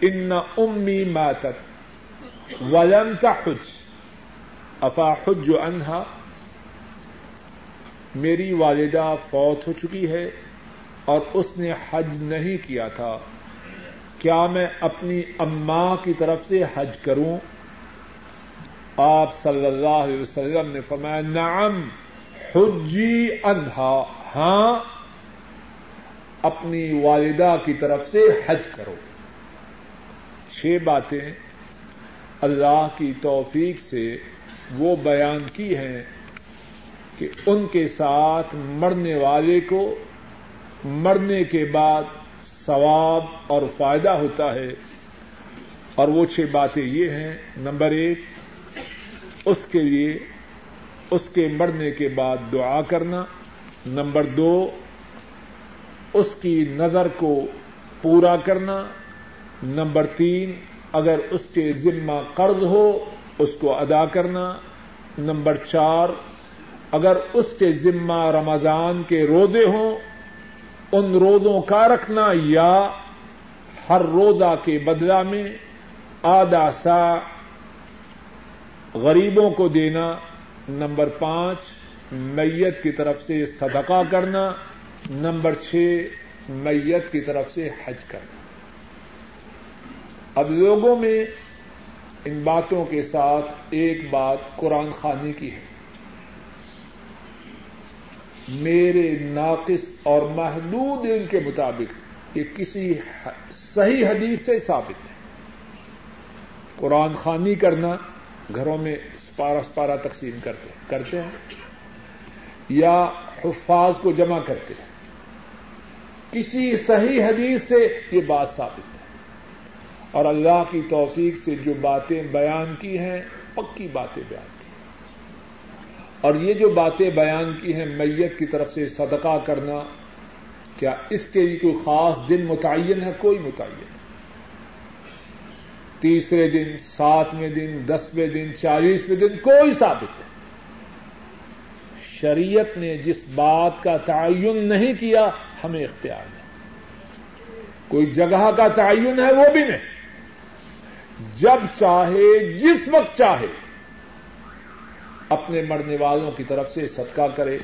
ان امی ماتت ولم تحج، افا حج انہا میری والدہ فوت ہو چکی ہے اور اس نے حج نہیں کیا تھا، کیا میں اپنی اماں کی طرف سے حج کروں؟ آپ صلی اللہ علیہ وسلم نے فرمایا، نعم، حجی انہا ہاں اپنی والدہ کی طرف سے حج کرو۔ چھ باتیں اللہ کی توفیق سے وہ بیان کی ہیں کہ ان کے ساتھ مرنے والے کو مرنے کے بعد ثواب اور فائدہ ہوتا ہے۔ اور وہ چھ باتیں یہ ہیں۔ نمبر ایک، اس کے لیے، اس کے مرنے کے بعد دعا کرنا۔ نمبر دو، اس کی نظر کو پورا کرنا۔ نمبر تین، اگر اس کے ذمہ قرض ہو، اس کو ادا کرنا۔ نمبر چار، اگر اس کے ذمہ رمضان کے رودے ہوں ان روزوں کا رکھنا یا ہر روزہ کے بدلا میں آدھا سا غریبوں کو دینا، نمبر پانچ، میت کی طرف سے صدقہ کرنا، نمبر چھ، میت کی طرف سے حج کرنا۔ اب لوگوں میں ان باتوں کے ساتھ ایک بات قرآن خانی کی ہے۔ میرے ناقص اور محدود علم کے مطابق یہ کسی صحیح حدیث سے ثابت ہے۔ قرآن خانی کرنا گھروں میں سپارہ سپارہ تقسیم کرتے ہیں کرتے ہیں۔ یا حفاظ کو جمع کرتے ہیں۔ کسی صحیح حدیث سے یہ بات ثابت ہے۔ اور اللہ کی توفیق سے جو باتیں بیان کی ہیں، پکی باتیں بیان کی اور یہ جو باتیں بیان کی ہیں میت کی طرف سے صدقہ کرنا، کیا اس کے لیے کوئی خاص دن متعین ہے؟ کوئی متعین تیسرے دن، ساتویں دن، دسویں دن، چالیسویں دن، کوئی ثابت نہیں۔ شریعت نے جس بات کا تعین نہیں کیا، ہمیں اختیار نہیں۔ کوئی جگہ کا تعین ہے، وہ بھی نہیں۔ جب چاہے، جس وقت چاہے اپنے مرنے والوں کی طرف سے صدقہ کرے۔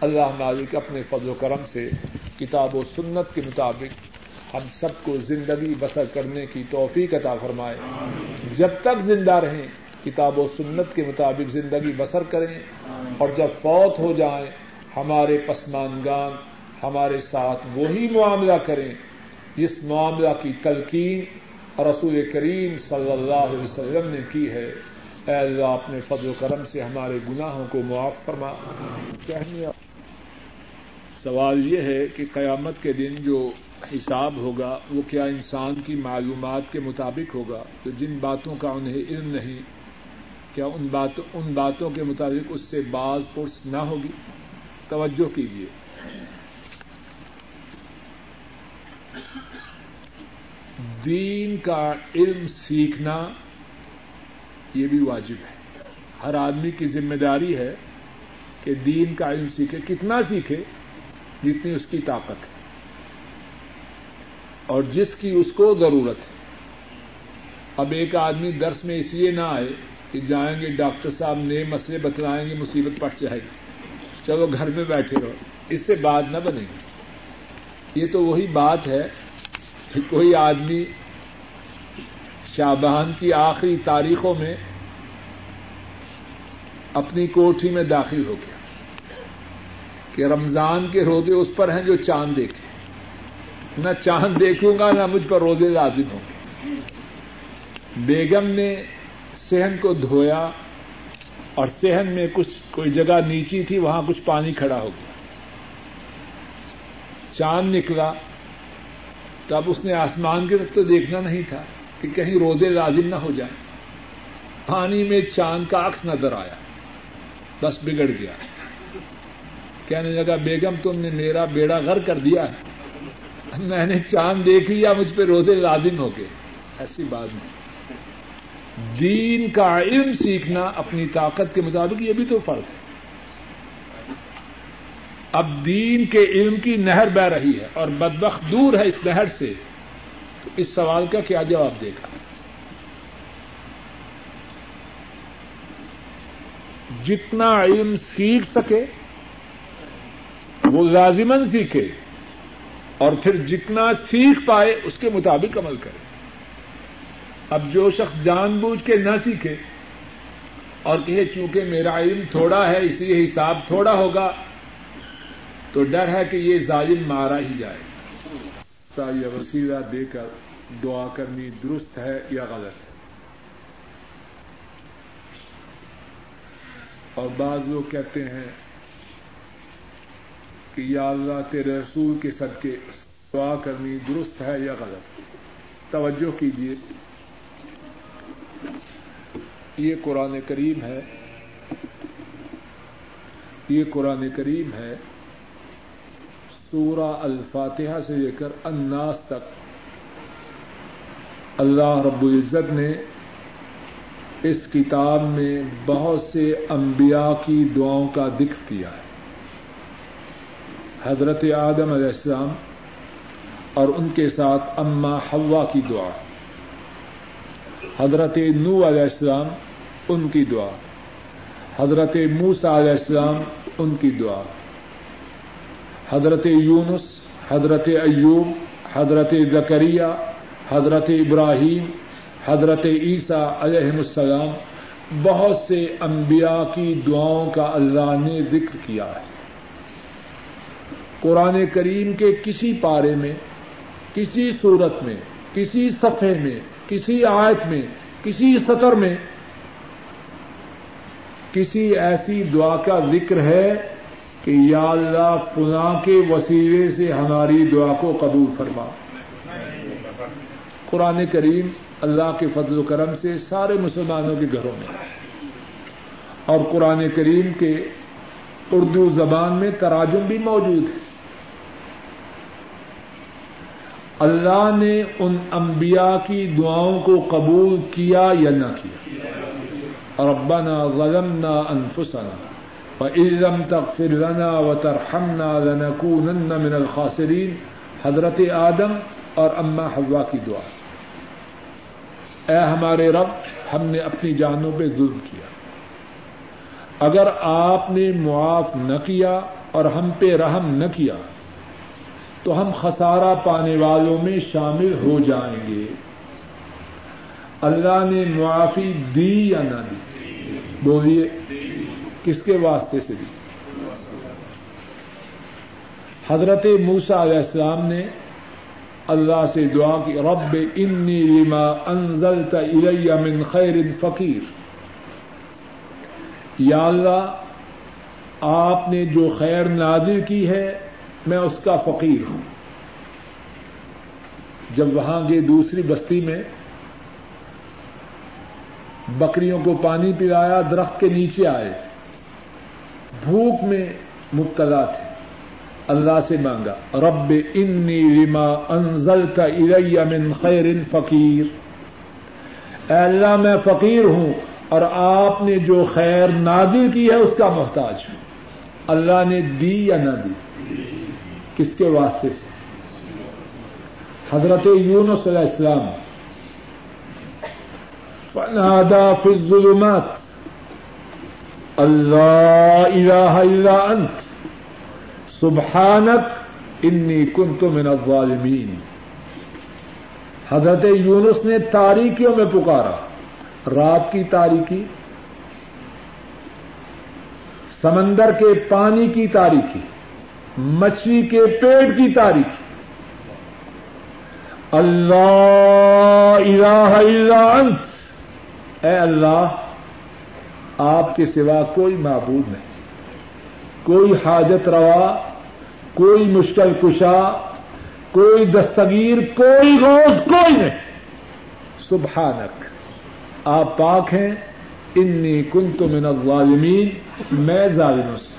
اللہ مالک اپنے فضل و کرم سے کتاب و سنت کے مطابق ہم سب کو زندگی بسر کرنے کی توفیق عطا فرمائے۔ جب تک زندہ رہیں، کتاب و سنت کے مطابق زندگی بسر کریں اور جب فوت ہو جائیں، ہمارے پسمانگان ہمارے ساتھ وہی معاملہ کریں جس معاملہ کی تلقین رسول کریم صلی اللہ علیہ وسلم نے کی ہے۔ اے اللہ اپنے فضل و کرم سے ہمارے گناہوں کو معاف فرما۔ کہنے سوال یہ ہے کہ قیامت کے دن جو حساب ہوگا، وہ کیا انسان کی معلومات کے مطابق ہوگا؟ تو جن باتوں کا انہیں علم نہیں، کیا ان باتوں ان باتوں کے مطابق اس سے باز پرس نہ ہوگی؟ توجہ کیجیے دین کا علم سیکھنا یہ بھی واجب ہے۔ ہر آدمی کی ذمہ داری ہے کہ دین کا علم سیکھے، کتنا سیکھے، جتنی اس کی طاقت ہے۔ اور جس کی اس کو ضرورت ہے۔ اب ایک آدمی درس میں اس لیے نہ آئے کہ جائیں گے، ڈاکٹر صاحب نئے مسئلے بتلائیں گے، مصیبت پڑ جائے گی۔ چلو گھر میں بیٹھے رہو۔ اس سے بات نہ بنے گی۔ یہ تو وہی بات ہے کہ کوئی آدمی شابان کی آخری تاریخوں میں اپنی کوٹھی میں داخل ہو گیا کہ رمضان کے روزے اس پر ہیں جو چاند دیکھے۔ نہ چاند دیکھوں گا، نہ مجھ پر روزے لازم ہوں گے۔ بیگم نے سہن کو دھویا اور سہن میں کچھ، کوئی جگہ نیچی تھی، وہاں کچھ پانی کھڑا ہو گیا۔ چاند نکلا تو اب اس نے آسمان کی طرف تو دیکھنا نہیں تھا۔ کہ کہیں روزے لازم نہ ہو جائیں۔ پانی میں چاند کا عکس نظر آیا۔ بس بگڑ گیا۔ کہنے لگا، بیگم، تم نے میرا بیڑا غر کر دیا ہے۔ میں نے چاند دیکھ لیا مجھ پہ روزے لازم ہو گئے؟ ایسی بات نہیں۔ دین کا علم سیکھنا اپنی طاقت کے مطابق، یہ بھی تو فرق ہے۔ اب دین کے علم کی نہر بہ رہی ہے اور بدبخت دور ہے اس نہر سے۔ تو اس سوال کا کیا جواب دے گا؟ جتنا علم سیکھ سکے، وہ لازمن سیکھے، اور پھر جتنا سیکھ پائے، اس کے مطابق عمل کرے۔ اب جو شخص جان بوجھ کے نہ سیکھے، اور کہے چونکہ میرا علم تھوڑا ہے، اس لیے حساب تھوڑا ہوگا، تو ڈر ہے کہ یہ ظالم مارا ہی جائے۔ یا وسیلہ دے کر دعا کرنی درست ہے یا غلط ہے؟ اور بعض لوگ کہتے ہیں کہ یا اللہ تیرے رسول کے صدقے دعا کرنی درست ہے یا غلط؟ توجہ کیجیے۔ یہ قرآن کریم ہے۔ یہ قرآن کریم ہے۔ سورہ الفاتحہ سے لے کر اناس تک اللہ رب العزت نے اس کتاب میں بہت سے انبیاء کی دعاؤں کا ذکر کیا ہے۔ حضرت آدم علیہ السلام اور ان کے ساتھ اما حوا کی دعا۔ حضرت نو علیہ السلام ان کی دعا۔ حضرت موسا علیہ السلام ان کی دعا۔ حضرت یونس، حضرت ایوب، حضرت زکریہ حضرت ابراہیم، حضرت عیسیٰ علیہ السلام، بہت سے انبیاء کی دعاؤں کا اللہ نے ذکر کیا ہے۔ قرآن کریم کے کسی پارے میں، کسی صورت میں، کسی صفحے میں، کسی آیت میں، کسی سطر میں، کسی ایسی دعا کا ذکر ہے کہ یا اللہ فلاں کے وسیلے سے ہماری دعا کو قبول فرما۔ قرآن کریم اللہ کے فضل و کرم سے سارے مسلمانوں کے گھروں میں۔ اور قرآن کریم کے اردو زبان میں تراجم بھی موجود ہے۔ اللہ نے ان انبیاء کی دعاؤں کو قبول کیا یا نہ کیا؟ ربنا ظلمنا انفسنا۔ فإن لم تغفر لنا وترحمنا لنكونن من الخاسرین حضرت آدم اور اما حوا کی دعا۔ اے ہمارے رب، ہم نے اپنی جانوں پہ ظلم کیا۔ اگر آپ نے معاف نہ کیا اور ہم پہ رحم نہ کیا، تو ہم خسارہ پانے والوں میں شامل ہو جائیں گے۔ اللہ نے معافی دی یا نہ دی؟ بولیے۔ کس کے واسطے سے دی حضرت موسا علیہ السلام نے اللہ سے دعا کی، رب انی لما انزلت الی من خیر فقیر۔ یا اللہ، آپ نے جو خیر نازل کی ہے، میں اس کا فقیر ہوں۔ جب وہاں گئے دوسری بستی میں، بکریوں کو پانی پلایا، درخت کے نیچے آئے۔ بھوک میں مبتلا تھے۔ اللہ سے مانگا، رب انی لما انزلت الی من خیر فقیر۔ اے اللہ، میں فقیر ہوں اور آپ نے جو خیر نادر کی ہے اس کا محتاج ہوں۔ اللہ نے دی یا نہ دی؟ کس کے واسطے سے؟ حضرت یونس علیہ السلام۔ فنادا فی الظلمات۔ اللہ الہ الا انت سبحانک انی کنت من الظالمین حضرت یونس نے تاریکیوں میں پکارا. رات کی تاریکی، سمندر کے پانی کی تاریخی مچھلی کے پیٹ کی تاریخی اللہ الہ الا انت اے اللہ آپ کے سوا کوئی معبود نہیں۔ کوئی حاجت روا، کوئی مشکل کشا، کوئی دستگیر، کوئی روز، کوئی نہیں۔ سبحانک، آپ پاک ہیں۔ انی کنت من الظالمین، میں ظالموں سے۔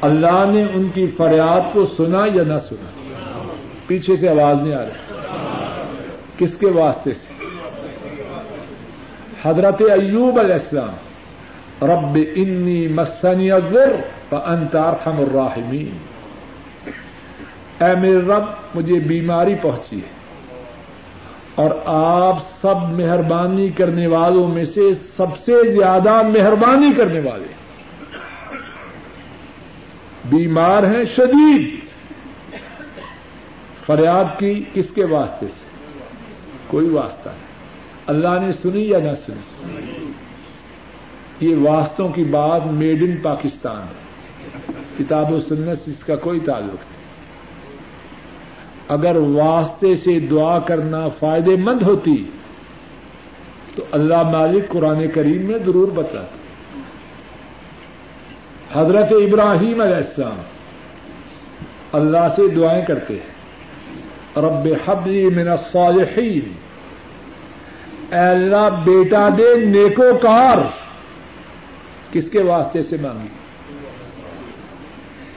اللہ نے ان کی فریاد کو سنا یا نہ سنا؟ پیچھے سے آواز نہیں آ رہی۔ کس کے واسطے سے؟ حضرت ایوب علیہ السلام، رب انی مسنی الضر فانت ارحم الراحمین۔ اے میرے رب، مجھے بیماری پہنچی ہے۔ اور آپ سب مہربانی کرنے والوں میں سے سب سے زیادہ مہربانی کرنے والے بیمار ہیں، شدید۔ فریاد کی کس کے واسطے سے؟ کوئی واسطہ نہیں۔ اللہ نے سنی یا نہ سنی؟ یہ واسطوں کی بات میڈ ان پاکستان ہے۔ کتاب و سنت سے اس کا کوئی تعلق نہیں۔ اگر واسطے سے دعا کرنا فائدے مند ہوتی، تو اللہ مالک قرآن کریم میں ضرور بتاتا حضرت ابراہیم علیہ السلام اللہ سے دعائیں کرتے ہیں۔ رب حبلی من الصالحین۔ اے اللہ بیٹا دے، نیکو کار۔ کس کے واسطے سے مانگی؟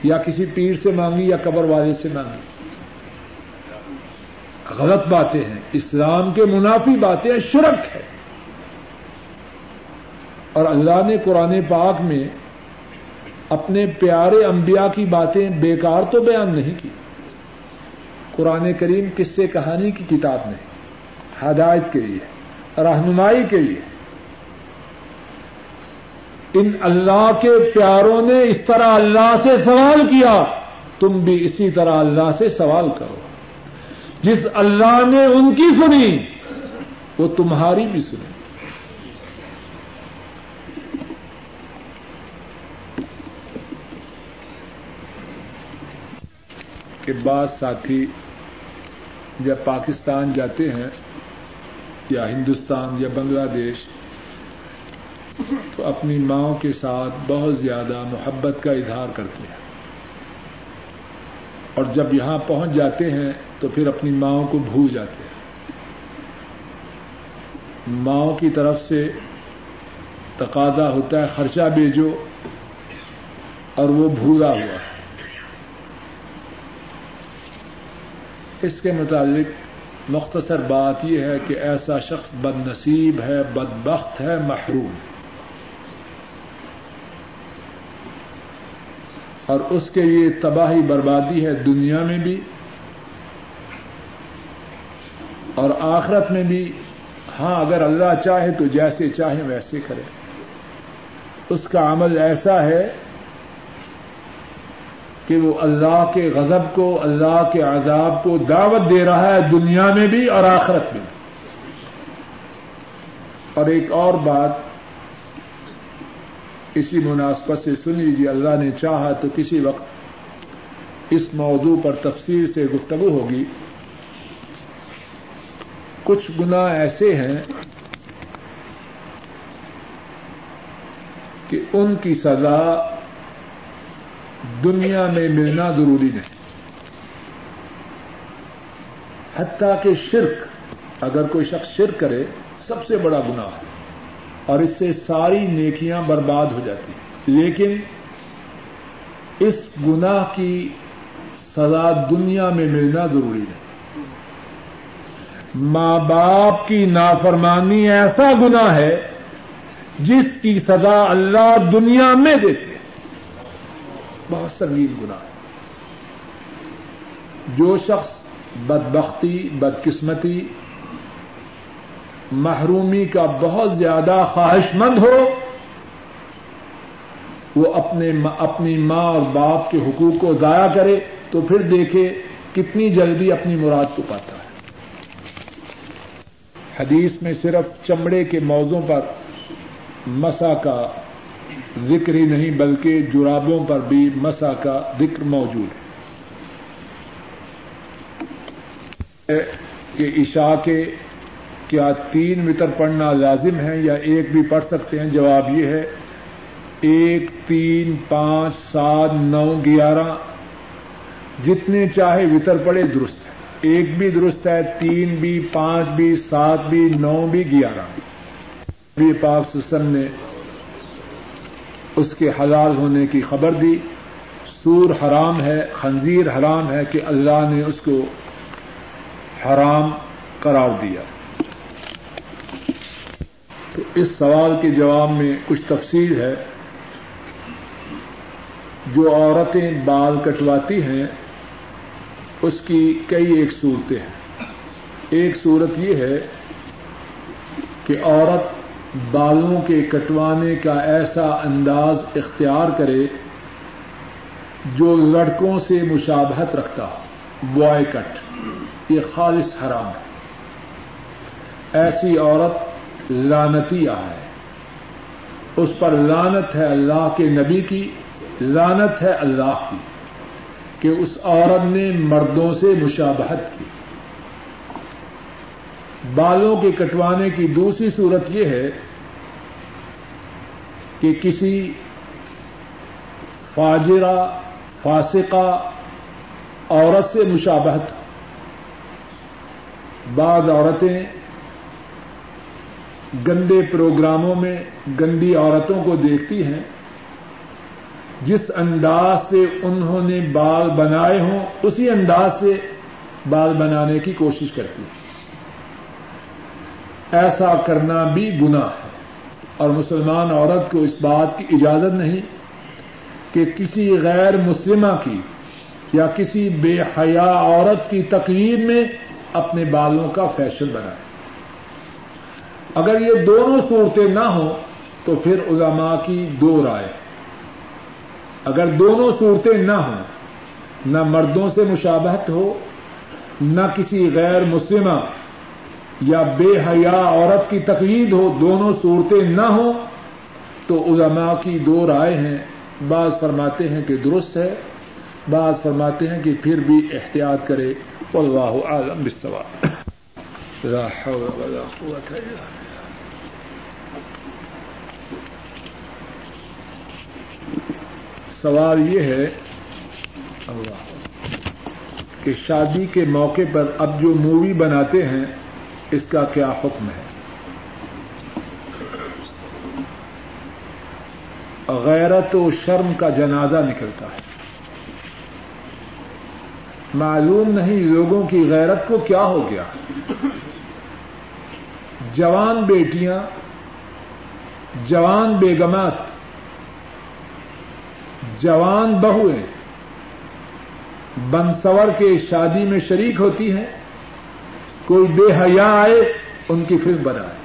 یا کسی پیر سے مانگی یا قبر والے سے مانگی؟ غلط باتیں ہیں۔ اسلام کے منافی باتیں شرک ہے۔ اور اللہ نے قرآن پاک میں اپنے پیارے انبیاء کی باتیں بیکار تو بیان نہیں کی۔ قرآن کریم کس سے کہانی کی کتاب نہیں، ہدایت کے لیے۔ رہنمائی کے لیے۔ ان اللہ کے پیاروں نے اس طرح اللہ سے سوال کیا، تم بھی اسی طرح اللہ سے سوال کرو۔ جس اللہ نے ان کی سنی، وہ تمہاری بھی سنے کہ بعض ساتھی جب پاکستان جاتے ہیں یا ہندوستان یا بنگلہ دیش، تو اپنی ماں کے ساتھ بہت زیادہ محبت کا اظہار کرتے ہیں۔ اور جب یہاں پہنچ جاتے ہیں، تو پھر اپنی ماں کو بھول جاتے ہیں۔ ماں کی طرف سے تقاضا ہوتا ہے، خرچہ بھیجو اور وہ بھولا ہوا ہے۔ اس کے متعلق مختصر بات یہ ہے کہ ایسا شخص بد نصیب ہے، بدبخت ہے، محروم اور اس کے لیے تباہی بربادی ہے دنیا میں بھی اور آخرت میں بھی۔ ہاں اگر اللہ چاہے تو جیسے چاہے ویسے کرے۔ اس کا عمل ایسا ہے کہ وہ اللہ کے غضب کو، اللہ کے عذاب کو دعوت دے رہا ہے دنیا میں بھی اور آخرت میں اور ایک اور بات اسی مناسبت سے سن لیجیے اللہ نے چاہا تو کسی وقت اس موضوع پر تفصیل سے گفتگو ہوگی۔ کچھ گنا ایسے ہیں کہ ان کی سزا دنیا میں ملنا ضروری نہیں۔ حتیٰ کہ شرک، اگر کوئی شخص شرک کرے، سب سے بڑا گناہ ہے۔ اور اس سے ساری نیکیاں برباد ہو جاتی ہیں۔ لیکن اس گناہ کی سزا دنیا میں ملنا ضروری ہے ماں باپ کی نافرمانی ایسا گناہ ہے جس کی سزا اللہ دنیا میں دیتے بہت سنگین گناہ ہے جو شخص بدبختی، بدقسمتی، محرومی کا بہت زیادہ خواہش مند ہو، وہ اپنے اپنی ماں اور باپ کے حقوق کو ضائع کرے، تو پھر دیکھے کتنی جلدی اپنی مراد کو پاتا ہے۔ حدیث میں صرف چمڑے کے موضوع پر مسا کا ذکر ہی نہیں بلکہ جرابوں پر بھی مسا کا ذکر موجود ہے۔ کہ عشاء کے کیا تین وطر پڑھنا لازم ہے یا ایک بھی پڑھ سکتے ہیں؟ جواب یہ ہے، ایک، تین، پانچ، سات، نو، گیارہ، جتنے چاہے وطر پڑے درست ہے۔ ایک بھی درست ہے، تین بھی، پانچ بھی، سات بھی، نو بھی، گیارہ بھی۔ پاک سسن نے اس کے حلال ہونے کی خبر دی۔ سور حرام ہے، خنزیر حرام ہے کہ اللہ نے اس کو حرام قرار دیا۔ تو اس سوال کے جواب میں کچھ تفصیل ہے۔ جو عورتیں بال کٹواتی ہیں، اس کی کئی ایک صورتیں ہیں۔ ایک صورت یہ ہے کہ عورت بالوں کے کٹوانے کا ایسا انداز اختیار کرے جو لڑکوں سے مشابہت رکھتا بوائے کٹ۔ یہ خالص حرام ہے۔ ایسی عورت لانتی ہے۔ اس پر لانت ہے اللہ کے نبی کی لانت ہے اللہ کی کہ اس عورت نے مردوں سے مشابہت کی۔ بالوں کے کٹوانے کی دوسری صورت یہ ہے کہ کسی فاجرہ، فاسقہ، عورت سے مشابہت، بعض عورتیں گندے پروگراموں میں گندی عورتوں کو دیکھتی ہیں، جس انداز سے انہوں نے بال بنائے ہوں، اسی انداز سے بال بنانے کی کوشش کرتی ہیں۔ ایسا کرنا بھی گناہ ہے۔ اور مسلمان عورت کو اس بات کی اجازت نہیں کہ کسی غیر مسلمہ کی یا کسی بے حیا عورت کی تقریر میں اپنے بالوں کا فیشن بنائے۔ اگر یہ دونوں صورتیں نہ ہوں تو پھر علماء کی دو رائے۔ اگر دونوں صورتیں نہ ہوں، نہ مردوں سے مشابہت ہو، نہ کسی غیر مسلمہ یا بے حیا عورت کی تقلید ہو، دونوں صورتیں نہ ہوں، تو علماء کی دو رائے ہیں۔ بعض فرماتے ہیں کہ درست ہے، بعض فرماتے ہیں کہ پھر بھی احتیاط کرے۔ واللہ عالم بالصواب۔ لا حول ولا قوة الا بالله سوال یہ ہے اللہ، کہ شادی کے موقع پر اب جو مووی بناتے ہیں اس کا کیا حکم ہے؟ غیرت و شرم کا جنازہ نکلتا ہے۔ معلوم نہیں لوگوں کی غیرت کو کیا ہو گیا۔ جوان بیٹیاں، جوان بیگمات، جوان بہویں بنسور کے شادی میں شریک ہوتی ہیں۔ کوئی بے حیا آئے، ان کی فلم بنائے۔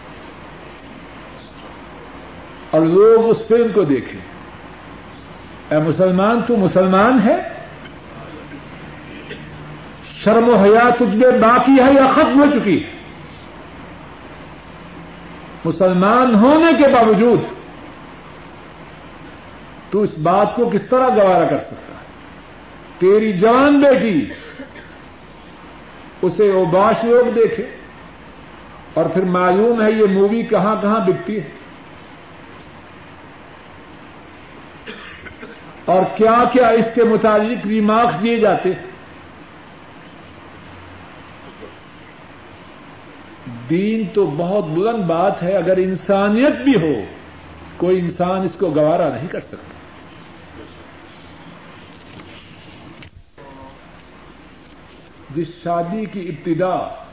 اور لوگ اس فلم کو دیکھیں۔ اے مسلمان، تو مسلمان ہے؟ شرم و حیا تجھ میں باقی ہے یا ختم ہو چکی ہے؟ مسلمان ہونے کے باوجود تو اس بات کو کس طرح گوارا کر سکتا ہے؟ تیری جان بیٹی اسے اوباش لوگ دیکھے اور پھر معلوم ہے یہ مووی کہاں کہاں بکتی ہے۔ اور کیا کیا اس کے متعلق ریمارکس دیے جاتے ہیں۔ دین تو بہت بلند بات ہے، اگر انسانیت بھی ہو، کوئی انسان اس کو گوارا نہیں کر سکتا۔ جس شادی کی ابتدا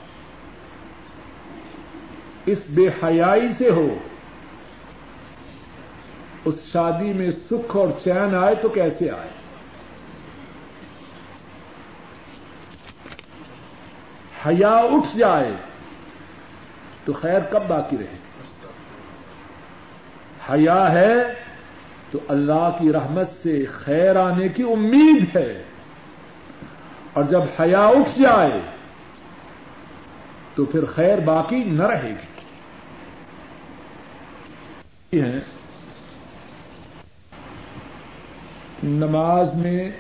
اس بے حیائی سے ہو، اس شادی میں سکھ اور چین آئے تو کیسے آئے؟ حیا اٹھ جائے تو خیر کب باقی رہے؟ حیا ہے تو اللہ کی رحمت سے خیر آنے کی امید ہے۔ اور جب حیا اٹھ جائے تو پھر خیر باقی نہ رہے گی۔ نماز میں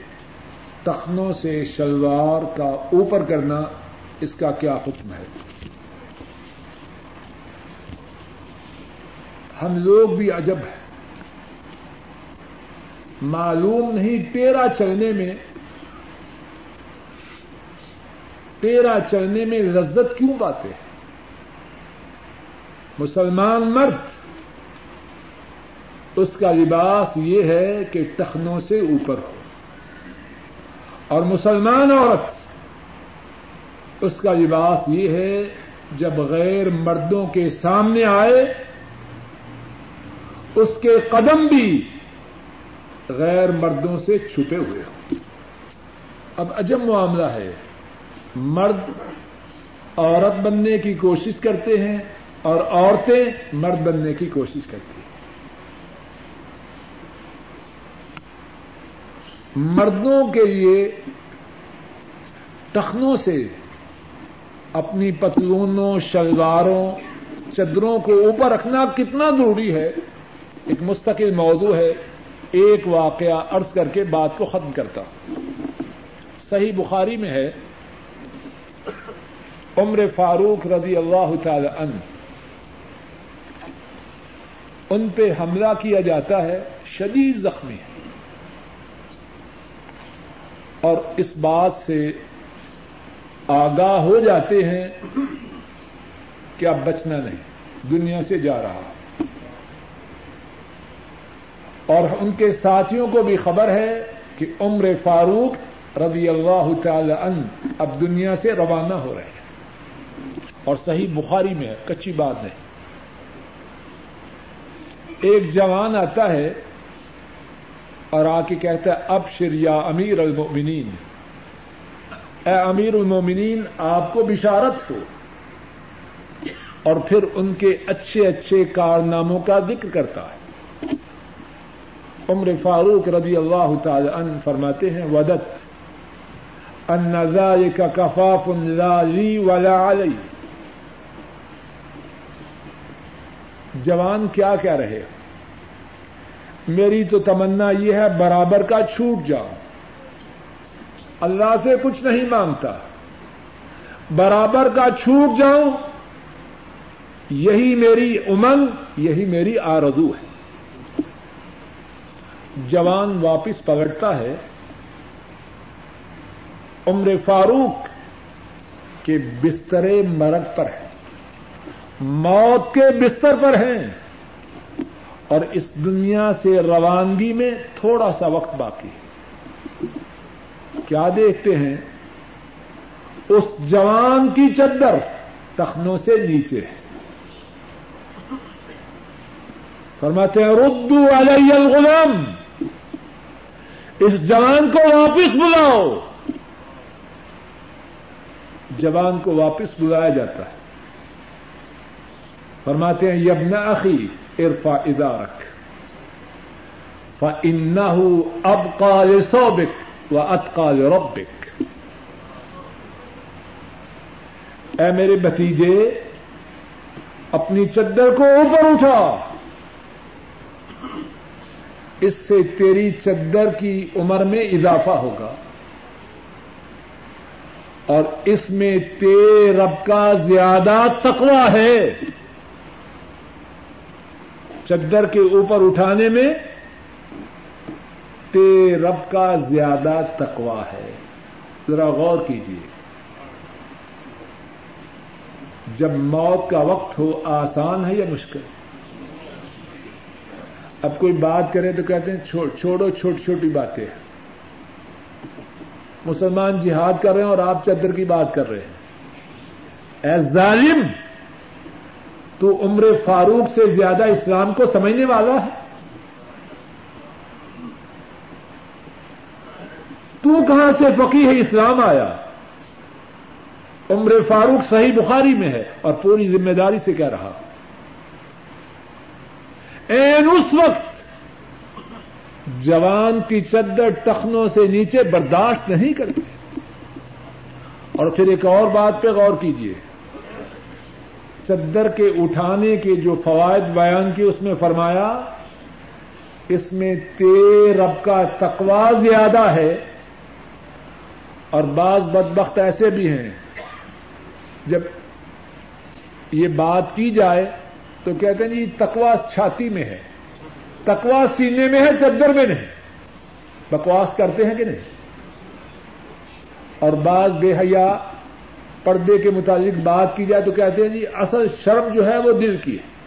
تخنوں سے شلوار کا اوپر کرنا اس کا کیا حکم ہے؟ ہم لوگ بھی عجب ہیں۔ معلوم نہیں ٹیرا چلنے میں ٹیرا چلنے میں لذت کیوں پاتے ہیں؟ مسلمان مرد، اس کا لباس یہ ہے کہ ٹخنوں سے اوپر ہو۔ اور مسلمان عورت، اس کا لباس یہ ہے جب غیر مردوں کے سامنے آئے، اس کے قدم بھی غیر مردوں سے چھپے ہوئے ہوں۔ اب عجب معاملہ ہے۔ مرد عورت بننے کی کوشش کرتے ہیں اور عورتیں مرد بننے کی کوشش کرتی ہیں۔ مردوں کے لیے ٹخنوں سے اپنی پتلونوں، شلواروں، چدروں کو اوپر رکھنا کتنا ضروری ہے؟ ایک مستقل موضوع ہے۔ ایک واقعہ عرض کر کے بات کو ختم کرتا صحیح بخاری میں ہے عمر فاروق رضی اللہ تعالی عنہ، ان پہ حملہ کیا جاتا ہے، شدید زخمی ہے اور اس بات سے آگاہ ہو جاتے ہیں کہ اب بچنا نہیں، دنیا سے جا رہا اور ان کے ساتھیوں کو بھی خبر ہے کہ عمر فاروق رضی اللہ تعالی عنہ اب دنیا سے روانہ ہو رہے ہیں۔ اور صحیح بخاری میں کچی بات نہیں ایک جوان آتا ہے اور آ کے کہتا ہے اب شریا امیر المومنین اے امیر المومنین آپ کو بشارت ہو۔ اور پھر ان کے اچھے اچھے کارناموں کا ذکر کرتا ہے۔ عمر فاروق رضی اللہ تعالی عنہ فرماتے ہیں، ودت، ان ذلك كفاف لا لي ولا علي جوان کیا کیا رہے میری تو تمنا یہ ہے، برابر کا چھوٹ جاؤ۔ اللہ سے کچھ نہیں مانگتا۔ برابر کا چھوٹ جاؤں یہی میری امنگ، یہی میری آرزو ہے۔ جوان واپس پکڑتا ہے۔ عمر فاروق کے بستر مرگ پر ہے۔ موت کے بستر پر ہیں۔ اور اس دنیا سے روانگی میں تھوڑا سا وقت باقی ہے۔ کیا دیکھتے ہیں؟ اس جوان کی چدر تخنوں سے نیچے ہے۔ فرماتے ہیں، ردو علیہ الغلام، اس جوان کو واپس بلاؤ۔ جوان کو واپس بلایا جاتا ہے۔ فرماتے ہیں یبن اخی ارفا ادارک۔ ف ان اب کال سوبک و ات کال ربک اے میرے بتیجے اپنی چدر کو اوپر اٹھا۔ اس سے تیری چدر کی عمر میں اضافہ ہوگا۔ اور اس میں تیرے رب کا زیادہ تقوی ہے۔ چدر کے اوپر اٹھانے میں تے رب کا زیادہ تقوا ہے۔ ذرا غور کیجیے۔ جب موت کا وقت ہو، آسان ہے یا مشکل؟ اب کوئی بات کرے تو کہتے ہیں چھوڑو چھوٹی چھوٹی باتیں مسلمان جہاد کر رہے ہیں اور آپ چدر کی بات کر رہے ہیں۔ اے ظالم! تو عمر فاروق سے زیادہ اسلام کو سمجھنے والا ہے۔ تو کہاں سے فقی اسلام آیا؟ عمر فاروق صحیح بخاری میں ہے اور پوری ذمہ داری سے کہہ رہا۔ این اس وقت جوان کی چدر ٹخنوں سے نیچے برداشت نہیں کرتے۔ اور پھر ایک اور بات پہ غور کیجیے چدر کے اٹھانے کے جو فوائد بیان کی اس میں فرمایا، اس میں تے رب کا تقوا زیادہ ہے اور بعض بدبخت ایسے بھی ہیں۔ جب یہ بات کی جائے تو کہتے ہیں جی تکوا چھاتی میں ہے تکوا سینے میں ہے چدر میں نہیں۔ بکواس کرتے ہیں کہ نہیں؟ اور بعض بے حیا پردے کے متعلق بات کی جائے تو کہتے ہیں جی اصل شرم جو ہے وہ دل کی ہے۔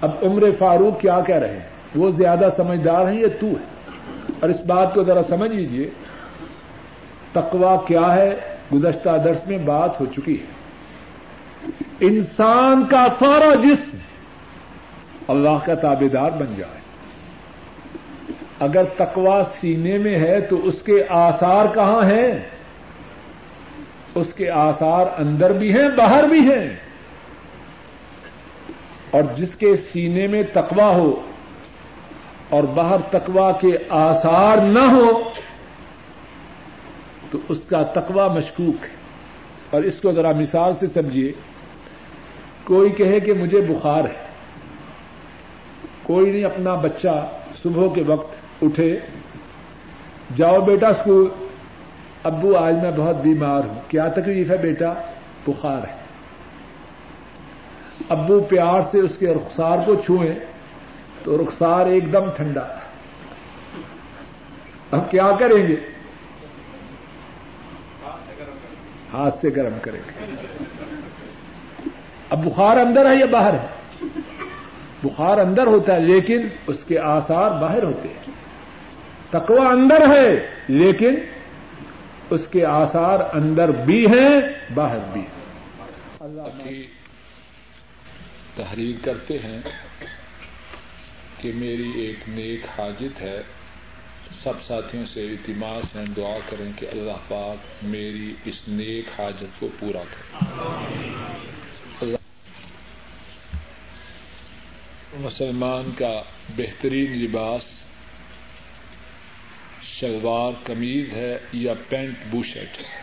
اب عمر فاروق کیا کہہ رہے ہیں؟ وہ زیادہ سمجھدار ہیں یہ تو ہے اور اس بات کو ذرا سمجھ لیجیے تقوا کیا ہے؟ گزشتہ درس میں بات ہو چکی ہے۔ انسان کا سارا جسم اللہ کا تابے دار بن جائے۔ اگر تکوا سینے میں ہے تو اس کے آسار کہاں ہیں؟ اس کے آسار اندر بھی ہیں، باہر بھی ہیں۔ اور جس کے سینے میں تکوا ہو اور باہر تکوا کے آسار نہ ہو، تو اس کا تکوا مشکوک ہے۔ اور اس کو ذرا مثال سے سمجھیے۔ کوئی کہے کہ مجھے بخار ہے۔ کوئی نہیں، اپنا بچہ صبح کے وقت اٹھے، جاؤ بیٹا اسکول ابو، آج میں بہت بیمار ہوں۔ کیا تکلیف ہے بیٹا؟ بخار ہے۔ ابو پیار سے اس کے رخسار کو چھوئیں تو رخسار ایک دم ٹھنڈا۔ اب کیا کریں گے؟ ہاتھ سے گرم کریں گے۔ اب بخار اندر ہے یا باہر ہے؟ بخار اندر ہوتا ہے، لیکن اس کے آسار باہر ہوتے ہیں۔ تکوا اندر ہے لیکن اس کے آثار اندر بھی ہیں باہر بھی ہیں۔ اللہ تحریر کرتے ہیں کہ میری ایک نیک حاجت ہے سب ساتھیوں سے التماس ہیں دعا کریں کہ اللہ پاک میری اس نیک حاجت کو پورا کرے۔ مسلمان کا بہترین لباس شلوار کمیز ہے یا پینٹ بوشٹ ہے۔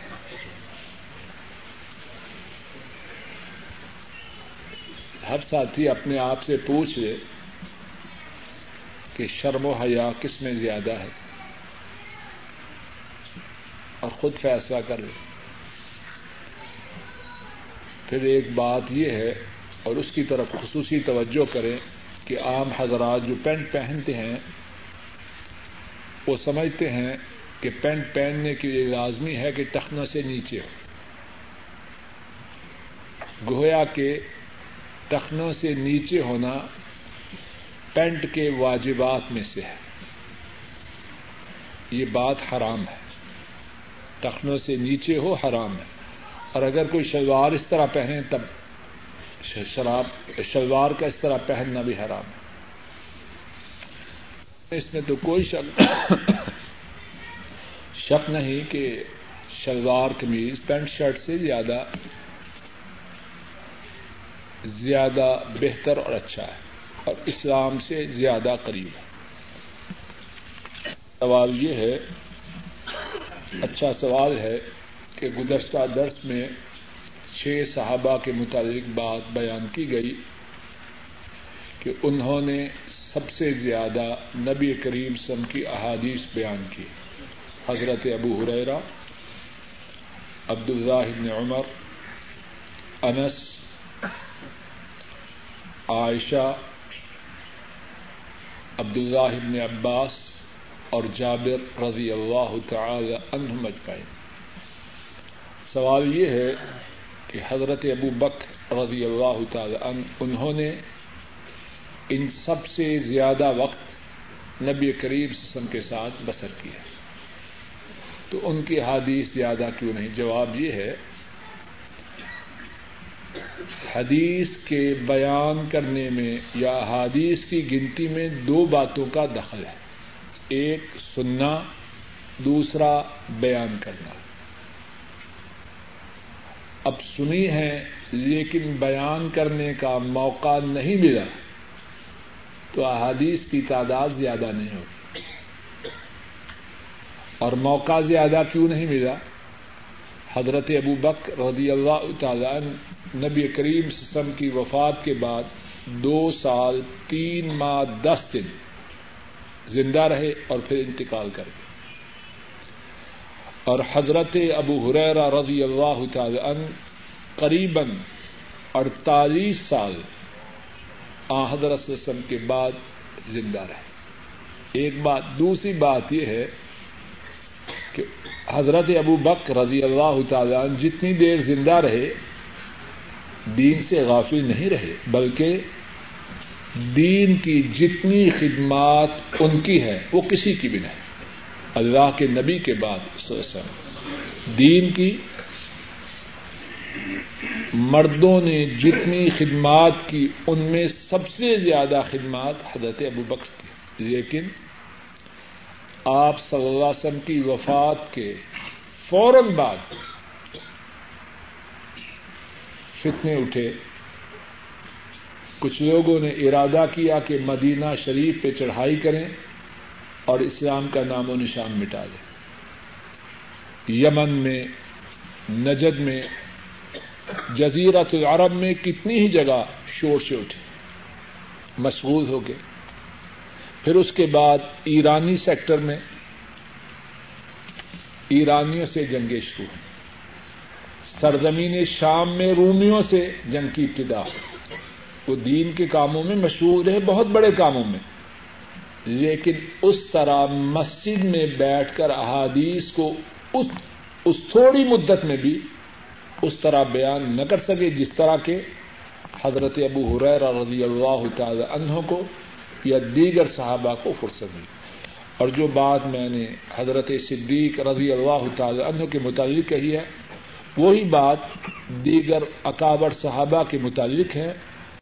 ہر ساتھی اپنے آپ سے پوچھ لے کہ شرم و حیا کس میں زیادہ ہے۔ اور خود فیصلہ کر لے۔ پھر ایک بات یہ ہے اور اس کی طرف خصوصی توجہ کریں کہ عام حضرات جو پینٹ پہنتے ہیں وہ سمجھتے ہیں کہ پینٹ پہننے کی یہ لازمی ہے کہ ٹخنوں سے نیچے ہو۔ گویا کے ٹخنوں سے نیچے ہونا پینٹ کے واجبات میں سے ہے۔ یہ بات حرام ہے۔ ٹخنوں سے نیچے ہو حرام ہے۔ اور اگر کوئی شلوار اس طرح پہنے تب شراب، شلوار کا اس طرح پہننا بھی حرام ہے۔ اس میں تو کوئی شک شک نہیں کہ شلوار قمیض، پینٹ شرٹ سے زیادہ زیادہ بہتر اور اچھا ہے اور اسلام سے زیادہ قریب ہے۔ سوال یہ ہے اچھا سوال ہے کہ گزشتہ درس میں چھ صحابہ کے متعلق بات بیان کی گئی کہ انہوں نے سب سے زیادہ نبی کریم سم کی احادیث بیان کی حضرت ابو حریرا عبد اللہ عمر، انس، عائشہ عبد اللہ عباس اور جابر رضی اللہ تعالی عنہم اجمعین سوال یہ ہے کہ حضرت ابو بک رضی اللہ تعالی عنہ، انہوں نے ان سب سے زیادہ وقت نبی قریب سسم کے ساتھ بسر کیا تو ان کی حادیث زیادہ کیوں نہیں؟ جواب یہ ہے، حدیث کے بیان کرنے میں یا حادیث کی گنتی میں دو باتوں کا دخل ہے۔ ایک سننا، دوسرا بیان کرنا۔ اب سنی ہے لیکن بیان کرنے کا موقع نہیں ملا۔ تو احادیث کی تعداد زیادہ نہیں ہوگی۔ اور موقع زیادہ کیوں نہیں ملا؟ حضرت ابو بک رضی اللہ تعالی نبی کریم سسم کی وفات کے بعد دو سال تین ماہ دس دن زندہ رہے اور پھر انتقال کر گئے۔ اور حضرت ابو حریرا رضی اللہ تعالی عنہ قریباً اڑتالیس سال آ حضرت وسلم کے بعد زندہ رہے۔ ایک بات، دوسری بات یہ ہے کہ حضرت ابو بک رضی اللہ تعالی جتنی دیر زندہ رہے، دین سے غافل نہیں رہے، بلکہ دین کی جتنی خدمات ان کی ہے وہ کسی کی بھی نہیں۔ اللہ کے نبی کے بعد دین کی مردوں نے جتنی خدمات کی، ان میں سب سے زیادہ خدمات حضرت ابو بکر کی۔ لیکن آپ صلی اللہ علیہ وسلم کی وفات کے فوراً بعد فتنے اٹھے۔ کچھ لوگوں نے ارادہ کیا کہ مدینہ شریف پہ چڑھائی کریں اور اسلام کا نام و نشان مٹا دیں۔ یمن میں، نجد میں جزیرت العرب میں کتنی ہی جگہ شور سے اٹھے مشغول ہو گئے۔ پھر اس کے بعد ایرانی سیکٹر میں ایرانیوں سے جنگیں شروع ہوئی۔ سرزمین شام میں رومیوں سے جنگ کی ابتدا ہوئی۔ وہ دین کے کاموں میں مشہور ہے بہت بڑے کاموں میں۔ لیکن اس طرح مسجد میں بیٹھ کر احادیث کو اس تھوڑی مدت میں بھی اس طرح بیان نہ کر سکے جس طرح کے حضرت ابو حریر رضی اللہ تعالی عنہ کو یا دیگر صحابہ کو فرصت دی اور جو بات میں نے حضرت صدیق رضی اللہ تعالی عنہ کے متعلق کہی ہے، وہی بات دیگر اکابر صحابہ کے متعلق ہے۔